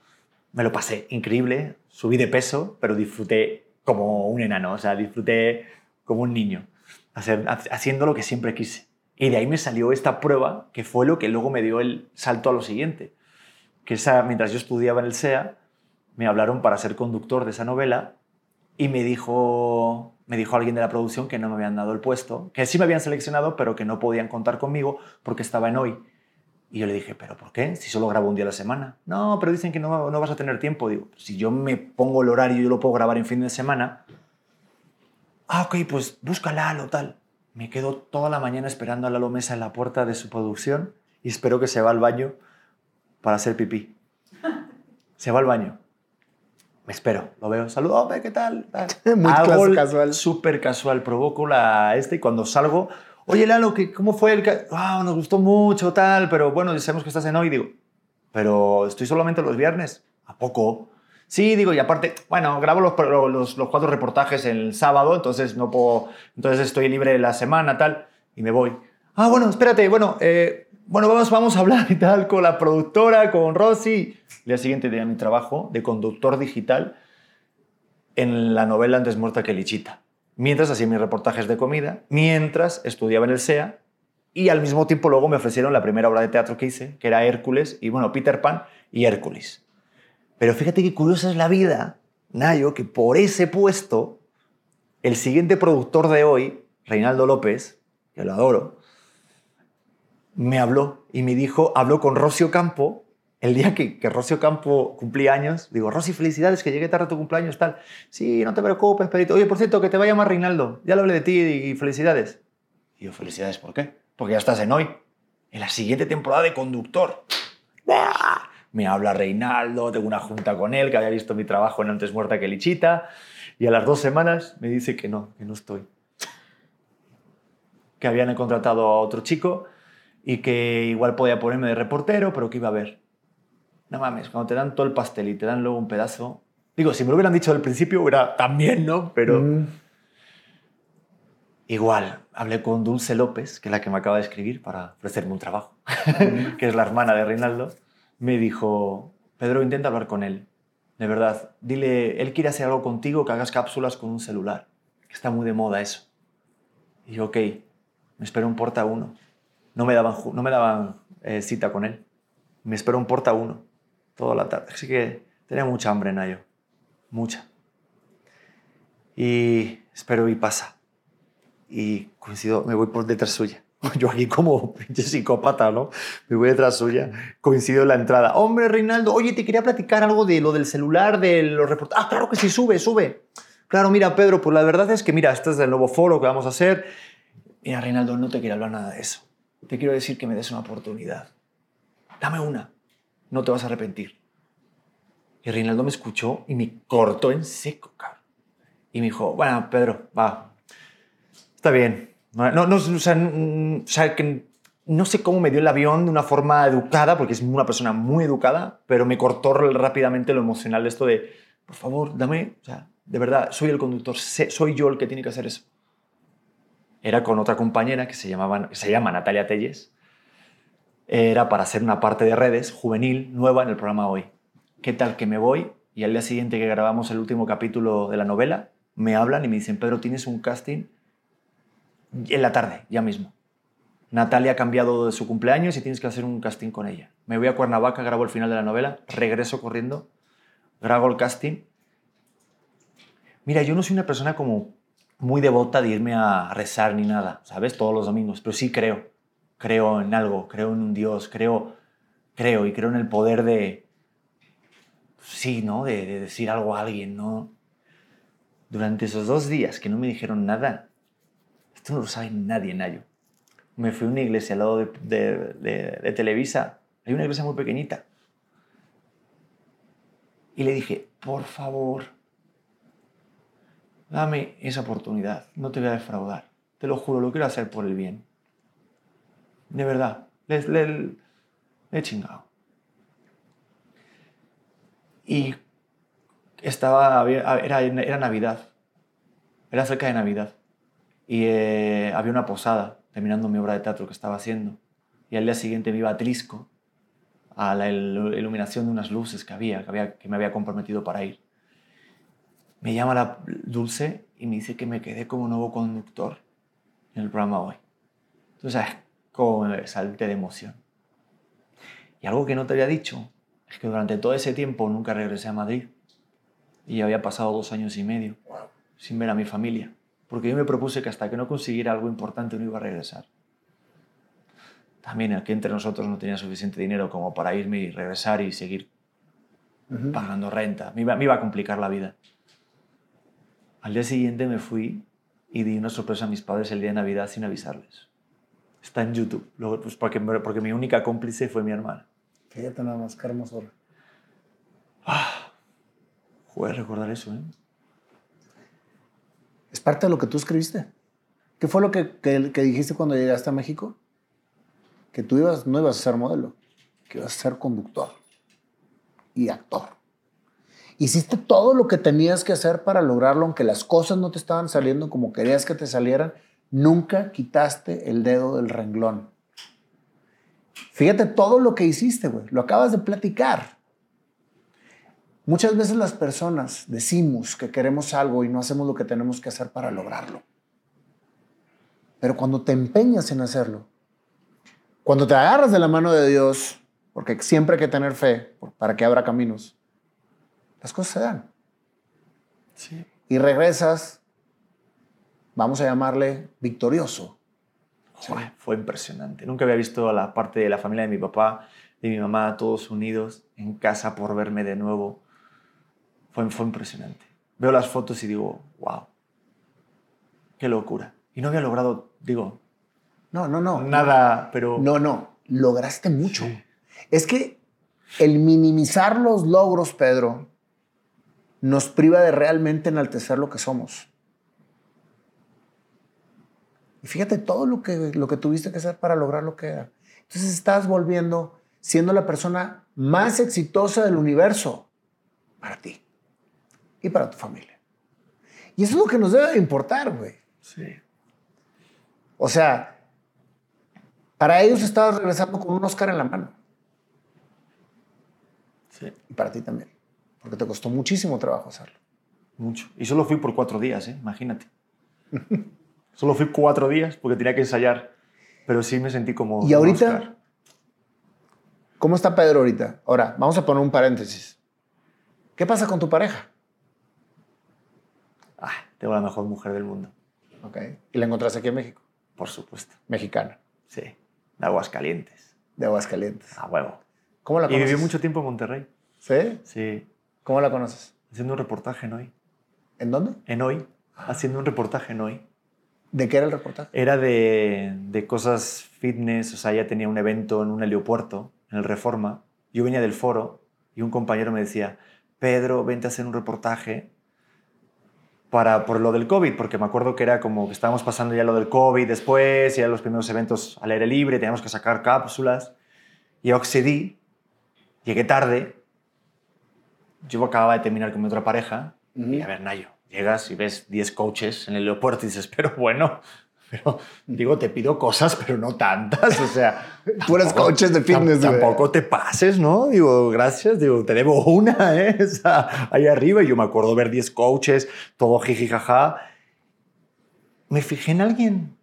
Me lo pasé increíble. Subí de peso, pero disfruté como un enano. O sea, disfruté como un niño. Hacer- haciendo lo que siempre quise. Y de ahí me salió esta prueba, que fue lo que luego me dio el salto a lo siguiente. Que esa, mientras yo estudiaba en el SEA, me hablaron para ser conductor de esa novela y me dijo, me dijo alguien de la producción que no me habían dado el puesto, que sí me habían seleccionado, pero que no podían contar conmigo porque estaba en hoy. Y yo le dije, ¿pero por qué? Si solo grabo un día a la semana. No, pero dicen que no, no vas a tener tiempo. Digo, si yo me pongo el horario yo lo puedo grabar en fin de semana. Ah, ok, pues búscala, lo tal. Me quedo toda la mañana esperando a Lalo Mesa en la puerta de su producción y espero que se va al baño para hacer pipí. Se va al baño. Me espero, lo veo, saludo, ¿qué tal? Muy Hago casual. Súper casual, provoco la este y cuando salgo, oye Lalo, ¿qué- ¿cómo fue el...? ca- Ah, nos gustó mucho, tal, pero bueno, sabemos que estás en hoy, digo, pero estoy solamente los viernes. ¿A poco? Sí, digo, y aparte, bueno, grabo los, los, los cuatro reportajes el sábado, entonces no puedo, entonces estoy libre la semana, tal, y me voy. Ah, bueno, espérate, bueno, eh, bueno, vamos, vamos a hablar y tal con la productora, con Rosy. El día siguiente tenía mi trabajo de conductor digital en la novela Antes muerta que Lichita. Mientras hacía mis reportajes de comida, mientras estudiaba en el SEA y al mismo tiempo luego me ofrecieron la primera obra de teatro que hice, que era Hércules, y bueno, Peter Pan y Hércules. Pero fíjate qué curiosa es la vida, Nayo, que por ese puesto, el siguiente productor de hoy, Reinaldo López, que lo adoro, me habló y me dijo, habló con Rocio Campo, el día que, que Rocio Campo cumplía años, digo, Rosy, felicidades, que llegué tarde a tu cumpleaños, tal. Sí, no te preocupes, Perito. Oye, por cierto, que te va a llamar Reinaldo. Ya le hablé de ti y felicidades. Y yo, felicidades, ¿por qué? Porque ya estás en hoy, en la siguiente temporada de conductor. Me habla Reinaldo, tengo una junta con él, que había visto mi trabajo en Antes Muerta que Lichita, y a las dos semanas me dice que no, que no estoy. Que habían contratado a otro chico y que igual podía ponerme de reportero, pero que iba a ver. No mames, cuando te dan todo el pastel y te dan luego un pedazo... Digo, si me lo hubieran dicho al principio, hubiera también, ¿no? Pero... Mm. Igual, hablé con Dulce López, que es la que me acaba de escribir para ofrecerme un trabajo, que es la hermana de Reinaldo. Me dijo, Pedro, intenta hablar con él. De verdad, dile, él quiere hacer algo contigo, que hagas cápsulas con un celular. Que está muy de moda eso. Y yo, ok, me espero un porta uno. No me daban, no me daban eh, cita con él. Me espero un porta uno toda la tarde. Así que tenía mucha hambre, Nayo. Mucha. Y espero y pasa y coincido, me voy por detrás suya. Yo aquí como pinche psicópata, ¿no? Me voy detrás suya. Coincido en la entrada. Hombre, Reinaldo, oye, te quería platicar algo de lo del celular, de los reportajes. Ah, claro que sí, sube, sube. Claro, mira, Pedro, pues la verdad es que, mira, este es el nuevo foro que vamos a hacer. Mira, Reinaldo, no te quiero hablar nada de eso. Te quiero decir que me des una oportunidad. Dame una. No te vas a arrepentir. Y Reinaldo me escuchó y me cortó en seco, cabrón. Y me dijo, bueno, Pedro, va, Está bien. No, no, no, o, sea, mm, o sea, que no sé cómo me dio el avión de una forma educada, porque es una persona muy educada, pero me cortó rápidamente lo emocional de esto de, por favor, dame, o sea, de verdad, soy el conductor, soy yo el que tiene que hacer eso. Era con otra compañera que se, llamaba, se llama Natalia Telles. Era para hacer una parte de redes juvenil nueva en el programa Hoy. ¿Qué tal que me voy? Y al día siguiente que grabamos el último capítulo de la novela, me hablan y me dicen, Pedro, tienes un casting en la tarde, ya mismo. Natalia ha cambiado de su cumpleaños y tienes que hacer un casting con ella. Me voy a Cuernavaca, grabo el final de la novela, regreso corriendo, grabo el casting. Mira, yo no soy una persona como muy devota de irme a rezar ni nada, ¿sabes? Todos los domingos, pero sí creo. Creo en algo, creo en un Dios, creo, creo y creo en el poder de, sí, ¿no? De, de decir algo a alguien, ¿no? Durante esos dos días que no me dijeron nada, esto no lo sabe nadie, Nayo. Me fui a una iglesia al lado de- de Televisa. Hay una iglesia muy pequeñita. Y le dije, por favor, dame esa oportunidad. No te voy a defraudar. Te lo juro, lo quiero hacer por el bien. De verdad. Le, le- le he chingado. Y estaba, era, era Navidad. Era cerca de Navidad y eh, había una posada terminando mi obra de teatro que estaba haciendo. Y al día siguiente me iba a Trisco a la il- iluminación de unas luces que, había, que me había comprometido para ir. Me llama la Dulce y me dice que me quedé como nuevo conductor en el programa hoy. Entonces, ¿sabes cómo me salté de emoción? Y algo que no te había dicho es que durante todo ese tiempo nunca regresé a Madrid y había pasado dos años y medio. sin ver a mi familia. Porque yo me propuse que hasta que no consiguiera algo importante no iba a regresar. También aquí entre nosotros no tenía suficiente dinero como para irme y regresar y seguir pagando renta. Me iba, me iba a complicar la vida. Al día siguiente me fui y di una sorpresa a mis padres el día de Navidad sin avisarles. Está en YouTube, Luego, pues porque, porque mi única cómplice fue mi hermana. Fíjate nada más, qué hermosura. Ah, joder, recordar eso, ¿eh? Es parte de lo que tú escribiste. ¿Qué fue lo que, que, que dijiste cuando llegaste a México? Que tú ibas, no ibas a ser modelo, que ibas a ser conductor y actor. Hiciste todo lo que tenías que hacer para lograrlo, aunque las cosas no te estaban saliendo como querías que te salieran. Nunca quitaste el dedo del renglón. Fíjate todo lo que hiciste, güey. Lo acabas de platicar. Muchas veces las personas decimos que queremos algo y no hacemos lo que tenemos que hacer para lograrlo. Pero cuando te empeñas en hacerlo, cuando te agarras de la mano de Dios, porque siempre hay que tener fe para que abra caminos, las cosas se dan. Sí. Y regresas, vamos a llamarle victorioso. Fue impresionante. Nunca había visto a la parte de la familia de mi papá, de mi mamá, todos unidos en casa por verme de nuevo. Fue, fue impresionante. Veo las fotos y digo, wow, qué locura. Y no había logrado, digo, No, no, no. nada, pero... No, no. Lograste mucho. Es que el minimizar los logros, Pedro, nos priva de realmente enaltecer lo que somos. Y fíjate todo lo que, lo que tuviste que hacer para lograr lo que era. Entonces estás volviendo siendo la persona más exitosa del universo para ti y para tu familia. Y eso es lo que nos debe de importar, güey. Sí. O sea, para ellos estabas regresando con un Oscar en la mano. Sí, Y para ti también. Porque te costó muchísimo trabajo hacerlo. mucho. Y solo fui por cuatro días, ¿eh? imagínate. solo fui cuatro días porque tenía que ensayar. Pero sí me sentí como... Y ahorita, Oscar. ¿cómo está Pedro ahorita? Ahora, vamos a poner un paréntesis. ¿Qué pasa con tu pareja? Ah, tengo la mejor mujer del mundo, Ok. Y la encontraste aquí en México. por supuesto. Mexicana, Sí, de Aguascalientes. de Aguascalientes. A huevo. ¿Cómo la Y conoces? viví mucho tiempo en Monterrey. ¿Sí? Sí, ¿Cómo la conoces? haciendo un reportaje en hoy. ¿En dónde? En hoy, haciendo un reportaje en hoy. ¿De qué era el reportaje? Era de, de cosas fitness, o sea, ya tenía un evento en un heliopuerto, en el Reforma. Yo venía del foro y un compañero me decía, Pedro, vente a hacer un reportaje para, por lo del COVID, porque me acuerdo que era como que estábamos pasando ya lo del COVID después, ya los primeros eventos al aire libre, teníamos que sacar cápsulas. Y yo accedí, llegué tarde, yo acababa de terminar con mi otra pareja, y a ver, Nayo, llegas y ves 10 coaches en el aeropuerto y dices, pero bueno, pero digo, te pido cosas, pero no tantas, o sea... Puras tampoco- coaches de fitness. Tampoco te pases, ¿no? Digo, gracias, digo, te debo una, ¿eh? Esa, ahí arriba, y yo me acuerdo ver 10 coaches, todo jiji, jaja. Me fijé en alguien.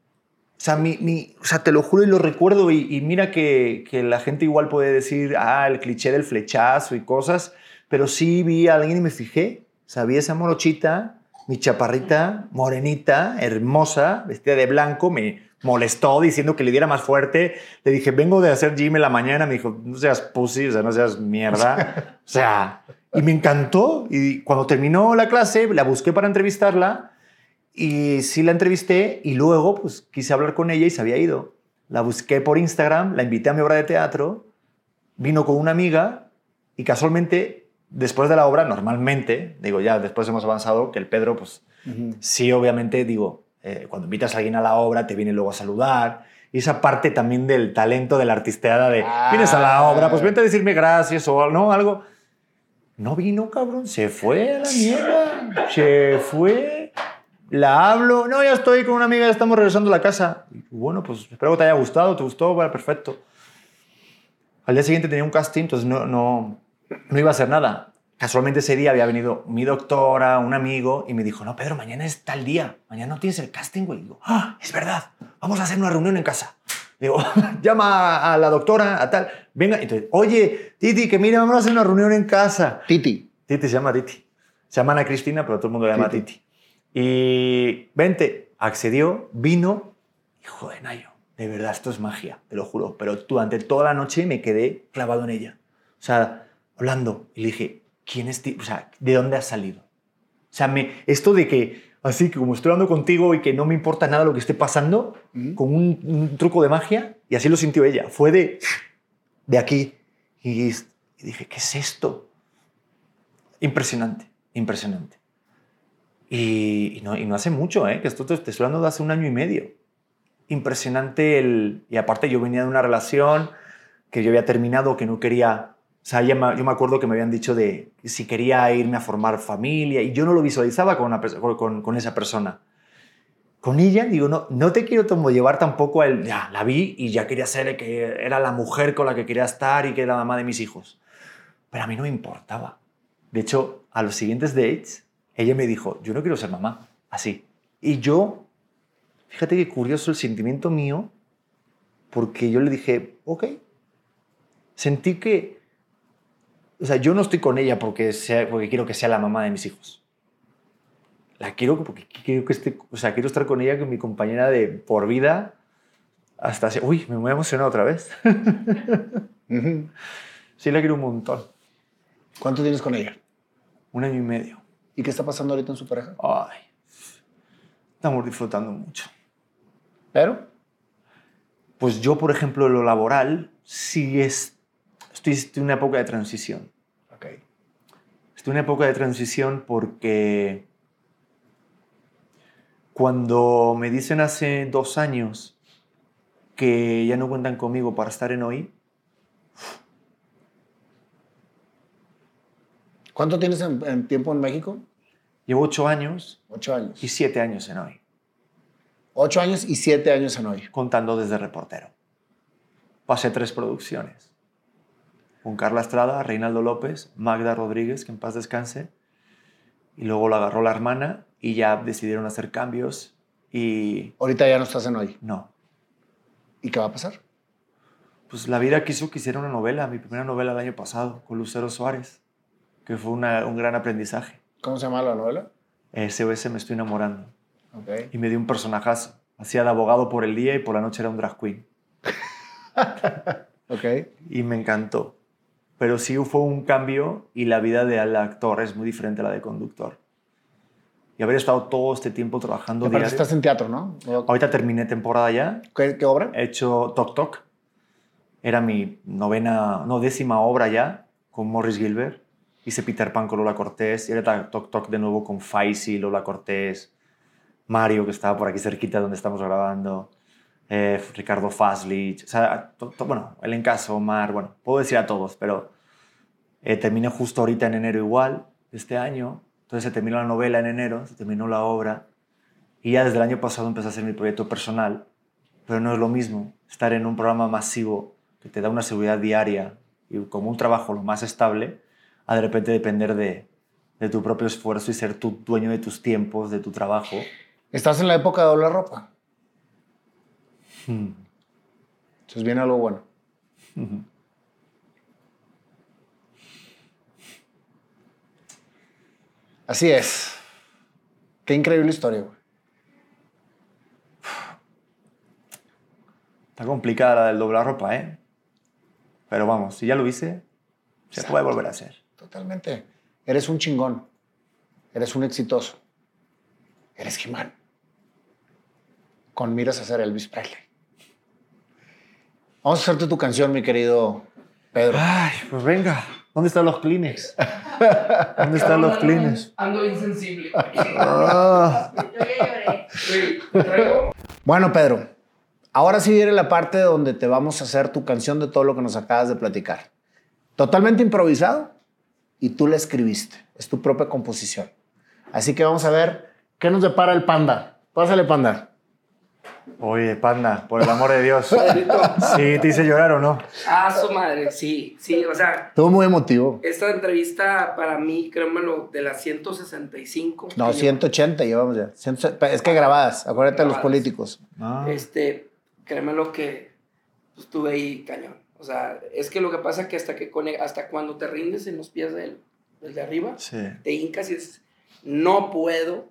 O sea, mi, mi- o sea, te lo juro y lo recuerdo, y, y mira que, que la gente igual puede decir, ah, el cliché del flechazo y cosas, pero sí vi a alguien y me fijé. O vi esa morochita, mi chaparrita, morenita, hermosa, vestida de blanco, me molestó diciendo que le diera más fuerte. Le dije, vengo de hacer gym en la mañana. Me dijo, no seas pussy, o sea, no seas mierda. O sea, y me encantó. Y cuando terminó la clase, la busqué para entrevistarla. Y sí la entrevisté y luego pues quise hablar con ella y se había ido. La busqué por Instagram, la invité a mi obra de teatro, vino con una amiga y casualmente después de la obra, normalmente, digo ya después hemos avanzado, que el Pedro pues Ujú. sí obviamente digo, eh, cuando invitas a alguien a la obra te viene luego a saludar. Y esa parte también del talento, de la artisteada de, Ah. vienes a la obra, pues vente a decirme gracias o no, algo. No vino, cabrón, se fue a la mierda, se fue. La hablo, no, ya estoy con una amiga, ya estamos regresando a la casa. Y, bueno, pues espero que te haya gustado, te gustó, vale, perfecto. Al día siguiente tenía un casting, entonces no, no, no iba a hacer nada. Casualmente ese día había venido mi doctora, un amigo, y me dijo, no, Pedro, mañana es tal día, mañana no tienes el casting, güey. Y digo, ah, es verdad, vamos a hacer una reunión en casa. Digo, llama a la doctora, a tal, venga. Entonces, oye, Titi, que mira, vamos a hacer una reunión en casa. Titi. Titi se llama Titi. Se llama Ana Cristina, pero todo el mundo la llama Titi. Titi. Y vente, accedió, vino, y joder, Nayo, de verdad, esto es magia, te lo juro. Pero durante toda la noche me quedé clavado en ella. O sea, hablando. Y le dije, ¿quién es? ti? O sea, ¿de dónde has salido? O sea, me, esto de que, así que como estoy hablando contigo y que no me importa nada lo que esté pasando, con un, un truco de magia, y así lo sintió ella. Fue de, de aquí. Y, y dije, ¿qué es esto? Impresionante, impresionante. Y, y no, y no hace mucho, ¿eh? que esto te, te estoy hablando de hace un año y medio. Impresionante el... Y aparte yo venía de una relación que yo había terminado, que no quería... O sea, yo me acuerdo que me habían dicho de si quería irme a formar familia y yo no lo visualizaba con, una con, con- esa persona. Con ella, digo, no, no te quiero llevar tampoco a él. Ya, la vi y ya quería ser que era la mujer con la que quería estar y que era la mamá de mis hijos. Pero a mí no me importaba. De hecho, a los siguientes dates, ella me dijo, yo no quiero ser mamá, así. Y yo, fíjate qué curioso el sentimiento mío, porque yo le dije, ok. Sentí que, o sea, yo no estoy con ella porque, sea, porque quiero que sea la mamá de mis hijos. La quiero porque quiero que esté, o sea, quiero estar con ella, con mi compañera de por vida, hasta, se- uy, me voy a emocionar otra vez. Sí, la quiero un montón. ¿Cuánto tienes con ella? Un año y medio. ¿Y qué está pasando ahorita en su pareja? Ay, estamos disfrutando mucho. Pero, Pues yo, por ejemplo, lo laboral, sí es, estoy en una época de transición. En una época de transición porque cuando me dicen hace dos años que ya no cuentan conmigo para estar en hoy, ¿Cuánto tienes en, en tiempo en México? llevo ocho años Ocho años. y siete años en hoy, Ocho años y siete años en hoy. contando desde reportero. Pasé tres producciones. Con Carla Estrada, Reinaldo López, Magda Rodríguez, que en paz descanse. Y luego la agarró la hermana y ya decidieron hacer cambios y Ahorita ya no estás en hoy. no. ¿Y qué va a pasar? Pues la vida quiso que hiciera una novela, mi primera novela el año pasado, con Lucero Suárez, que fue una- un gran aprendizaje. ¿Cómo se llama la novela? SOS Me Estoy Enamorando. Ok. Y me dio un personajazo. Hacía de abogado por el día y por la noche era un drag queen. Ok. Y me encantó. Pero sí fue un cambio y la vida del actor es muy diferente a la de conductor. Y haber estado todo este tiempo trabajando diario. estás en teatro, ¿no? Ahorita terminé temporada ya. ¿Qué, qué obra? He hecho Tok Tok. Era mi novena, no, décima obra ya con Morris Gilbert. Hice Peter Pan con Lola Cortés. Y ahora Tok Tok de nuevo con Faisy, Lola Cortés, Mario, que estaba por aquí cerquita donde estamos grabando, eh, Ricardo Faslich. O sea, to- to- bueno, el encaso, Omar, bueno, puedo decir a todos, pero eh, terminé justo ahorita en enero igual, este año. Entonces se terminó la novela en enero, se terminó la obra. Y ya desde el año pasado empecé a hacer mi proyecto personal, pero no es lo mismo estar en un programa masivo que te da una seguridad diaria y como un trabajo lo más estable, a de repente depender de, de tu propio esfuerzo y ser tu dueño de tus tiempos, de tu trabajo. Estás en la época de doblar ropa. Hmm. Entonces viene algo bueno. Así es. Qué increíble historia, güey. Está complicada la del doblar ropa, ¿eh? Pero vamos, si ya lo hice, se Exacto. puede volver a hacer. Totalmente. Eres un chingón. Eres un exitoso. Eres Jimán. Con miras a ser Elvis Presley. Vamos a hacerte tu canción, mi querido Pedro. Ay, pues venga. ¿Dónde están los Kleenex? ¿Dónde están los Kleenex? Ando insensible. Bueno, Pedro, ahora sí viene la parte donde te vamos a hacer tu canción de todo lo que nos acabas de platicar. Totalmente improvisado y tú la escribiste. Es tu propia composición. Así que vamos a ver qué nos depara el panda. Pásale, panda. Oye, panda, por el amor de Dios. ¿Sí te hice llorar o no? Ah, su madre, sí, sí, o sea, Estuvo muy emotivo. esta entrevista para mí, créemelo, de las 165. No, que yo- 180 llevamos ya. 100 es que grabadas, acuérdate de los políticos. Ah. Este, créemelo que pues, estuve ahí cañón. O sea, es que lo que pasa es que hasta, que hasta cuando te rindes en los pies del, del de arriba, Sí. te hincas y dices, no puedo,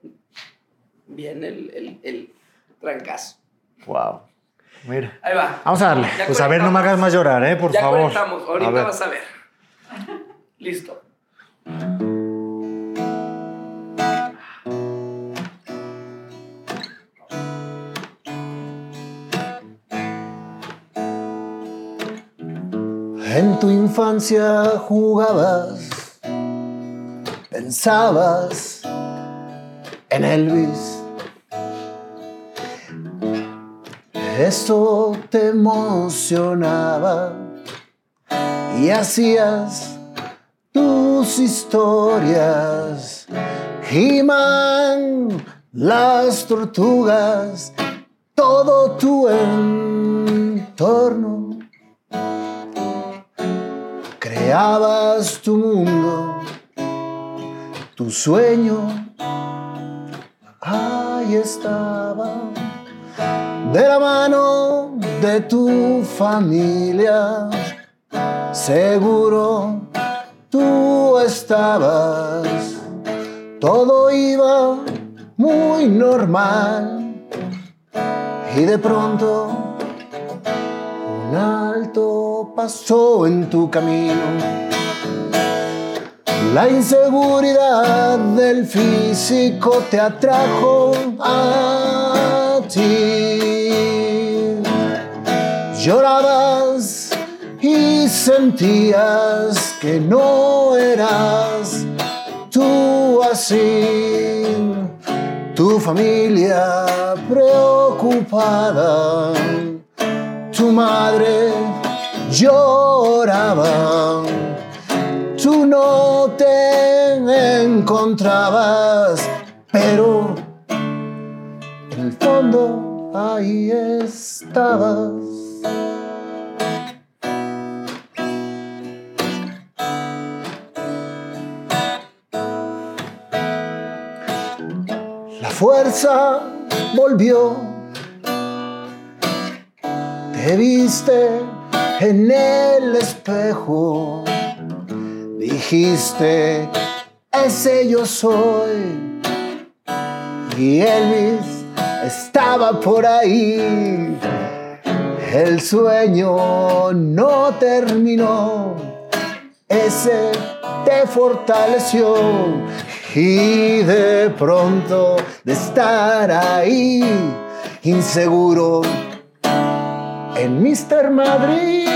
bien el, el, el trancazo. Wow. Mira. Ahí va. Vamos a darle. Ya Pues a ver, no me hagas más llorar, ¿eh? Por ya favor. conectamos. Ahorita A vas a ver. Listo. En tu infancia jugabas, pensabas en Elvis. Eso te emocionaba y hacías tus historias. He-Man, las tortugas, todo tu entorno. Creabas tu mundo, tu sueño, ahí estaba, de la mano de tu familia, seguro tú estabas, todo iba muy normal y de pronto un alto pasó en tu camino. La inseguridad del físico te atrajo a ti. Llorabas y sentías que no eras tú así. Tu familia preocupada tu madre lloraba, tú no te encontrabas, pero en el fondo ahí estabas. La fuerza volvió te viste en el espejo, dijiste, ese yo soy. Y Elvis estaba por ahí. El sueño no terminó, ese te fortaleció. Y de pronto de estar ahí, inseguro, en Mr. Madrid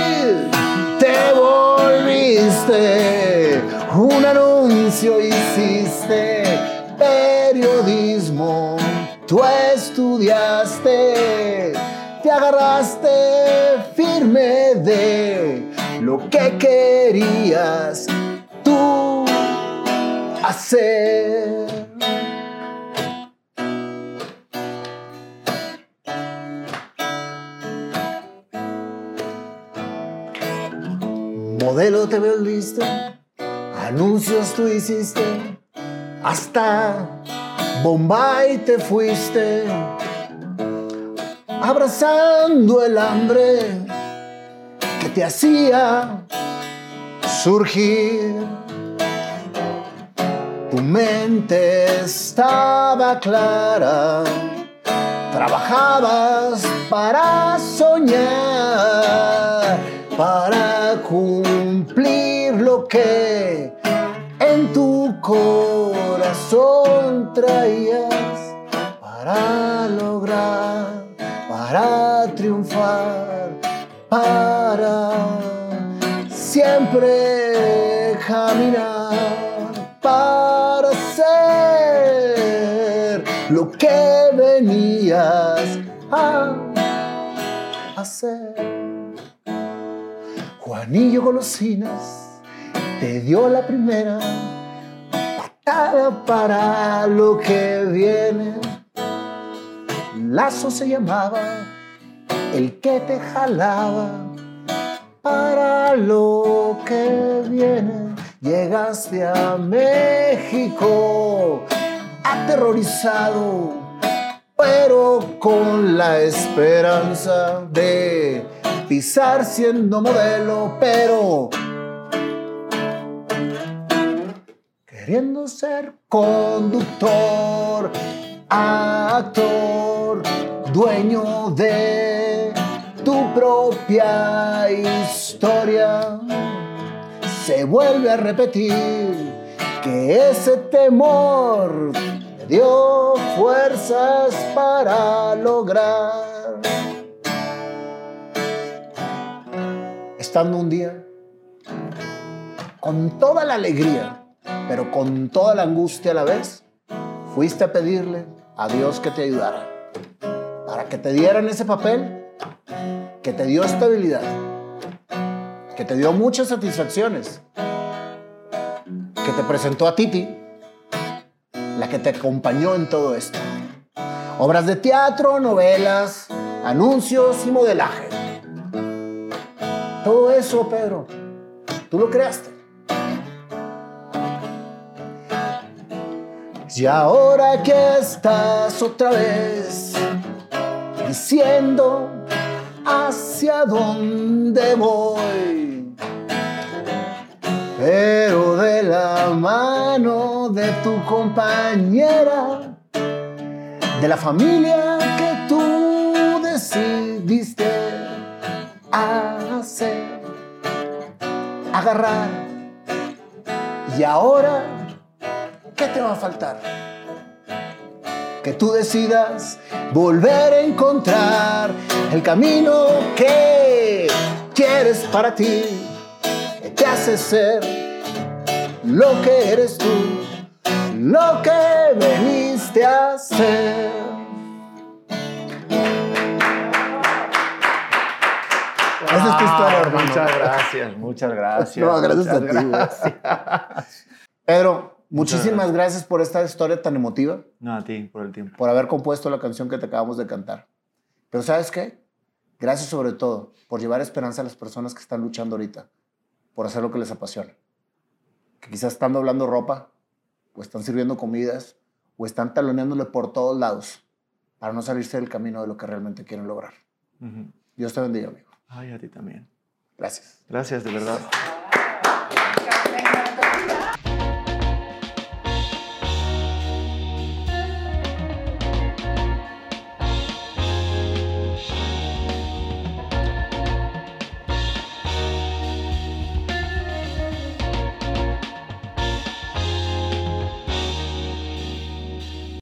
te volviste, un anuncio hiciste, periodismo, tú estudiaste, te agarraste firme de lo que querías tú hacer. Modelo te volviste, anuncios tú hiciste, hasta Bombay te fuiste, abrazando el hambre que te hacía surgir. Tu mente estaba clara, trabajabas para soñar, para cumplir lo que en tu corazón traías, para lograr, para triunfar, para siempre caminar, para ser lo que venías a hacer. Juanillo Golosinas te dio la primera patada para lo que viene. Lazo se llamaba el que te jalaba para lo que viene. Llegaste a México aterrorizado, pero con la esperanza de pisar siendo modelo, pero queriendo ser conductor. actor, dueño de tu propia historia. Se vuelve a repetir que ese temor te dio fuerzas para lograr. Estando un día con toda la alegría, pero con toda la angustia a la vez, fuiste a pedirle a Dios que te ayudara, para que te dieran ese papel que te dio estabilidad, que te dio muchas satisfacciones, que te presentó a Titi, la que te acompañó en todo esto. Obras de teatro, novelas, anuncios y modelaje. Todo eso, Pedro, tú lo creaste. Y ahora que estás otra vez diciendo hacia dónde voy, pero de la mano de tu compañera, de la familia que tú decidiste hacer, agarrar. Y ahora ¿qué te va a faltar? Que tú decidas volver a encontrar el camino que quieres para ti, que te hace ser lo que eres tú, lo que veniste a ser. Esa es tu historia, hermano. Muchas gracias, muchas gracias. No, gracias a ti. Pedro, muchísimas gracias por esta historia tan emotiva. No, a ti, por el tiempo. por haber compuesto la canción que te acabamos de cantar. Pero ¿sabes qué? Gracias sobre todo por llevar esperanza a las personas que están luchando ahorita, por hacer lo que les apasiona. Que quizás están doblando ropa, o están sirviendo comidas, o están taloneándole por todos lados para no salirse del camino de lo que realmente quieren lograr. Ujú. Dios te bendiga, amigo. Ay, a ti también. Gracias. Gracias, de verdad.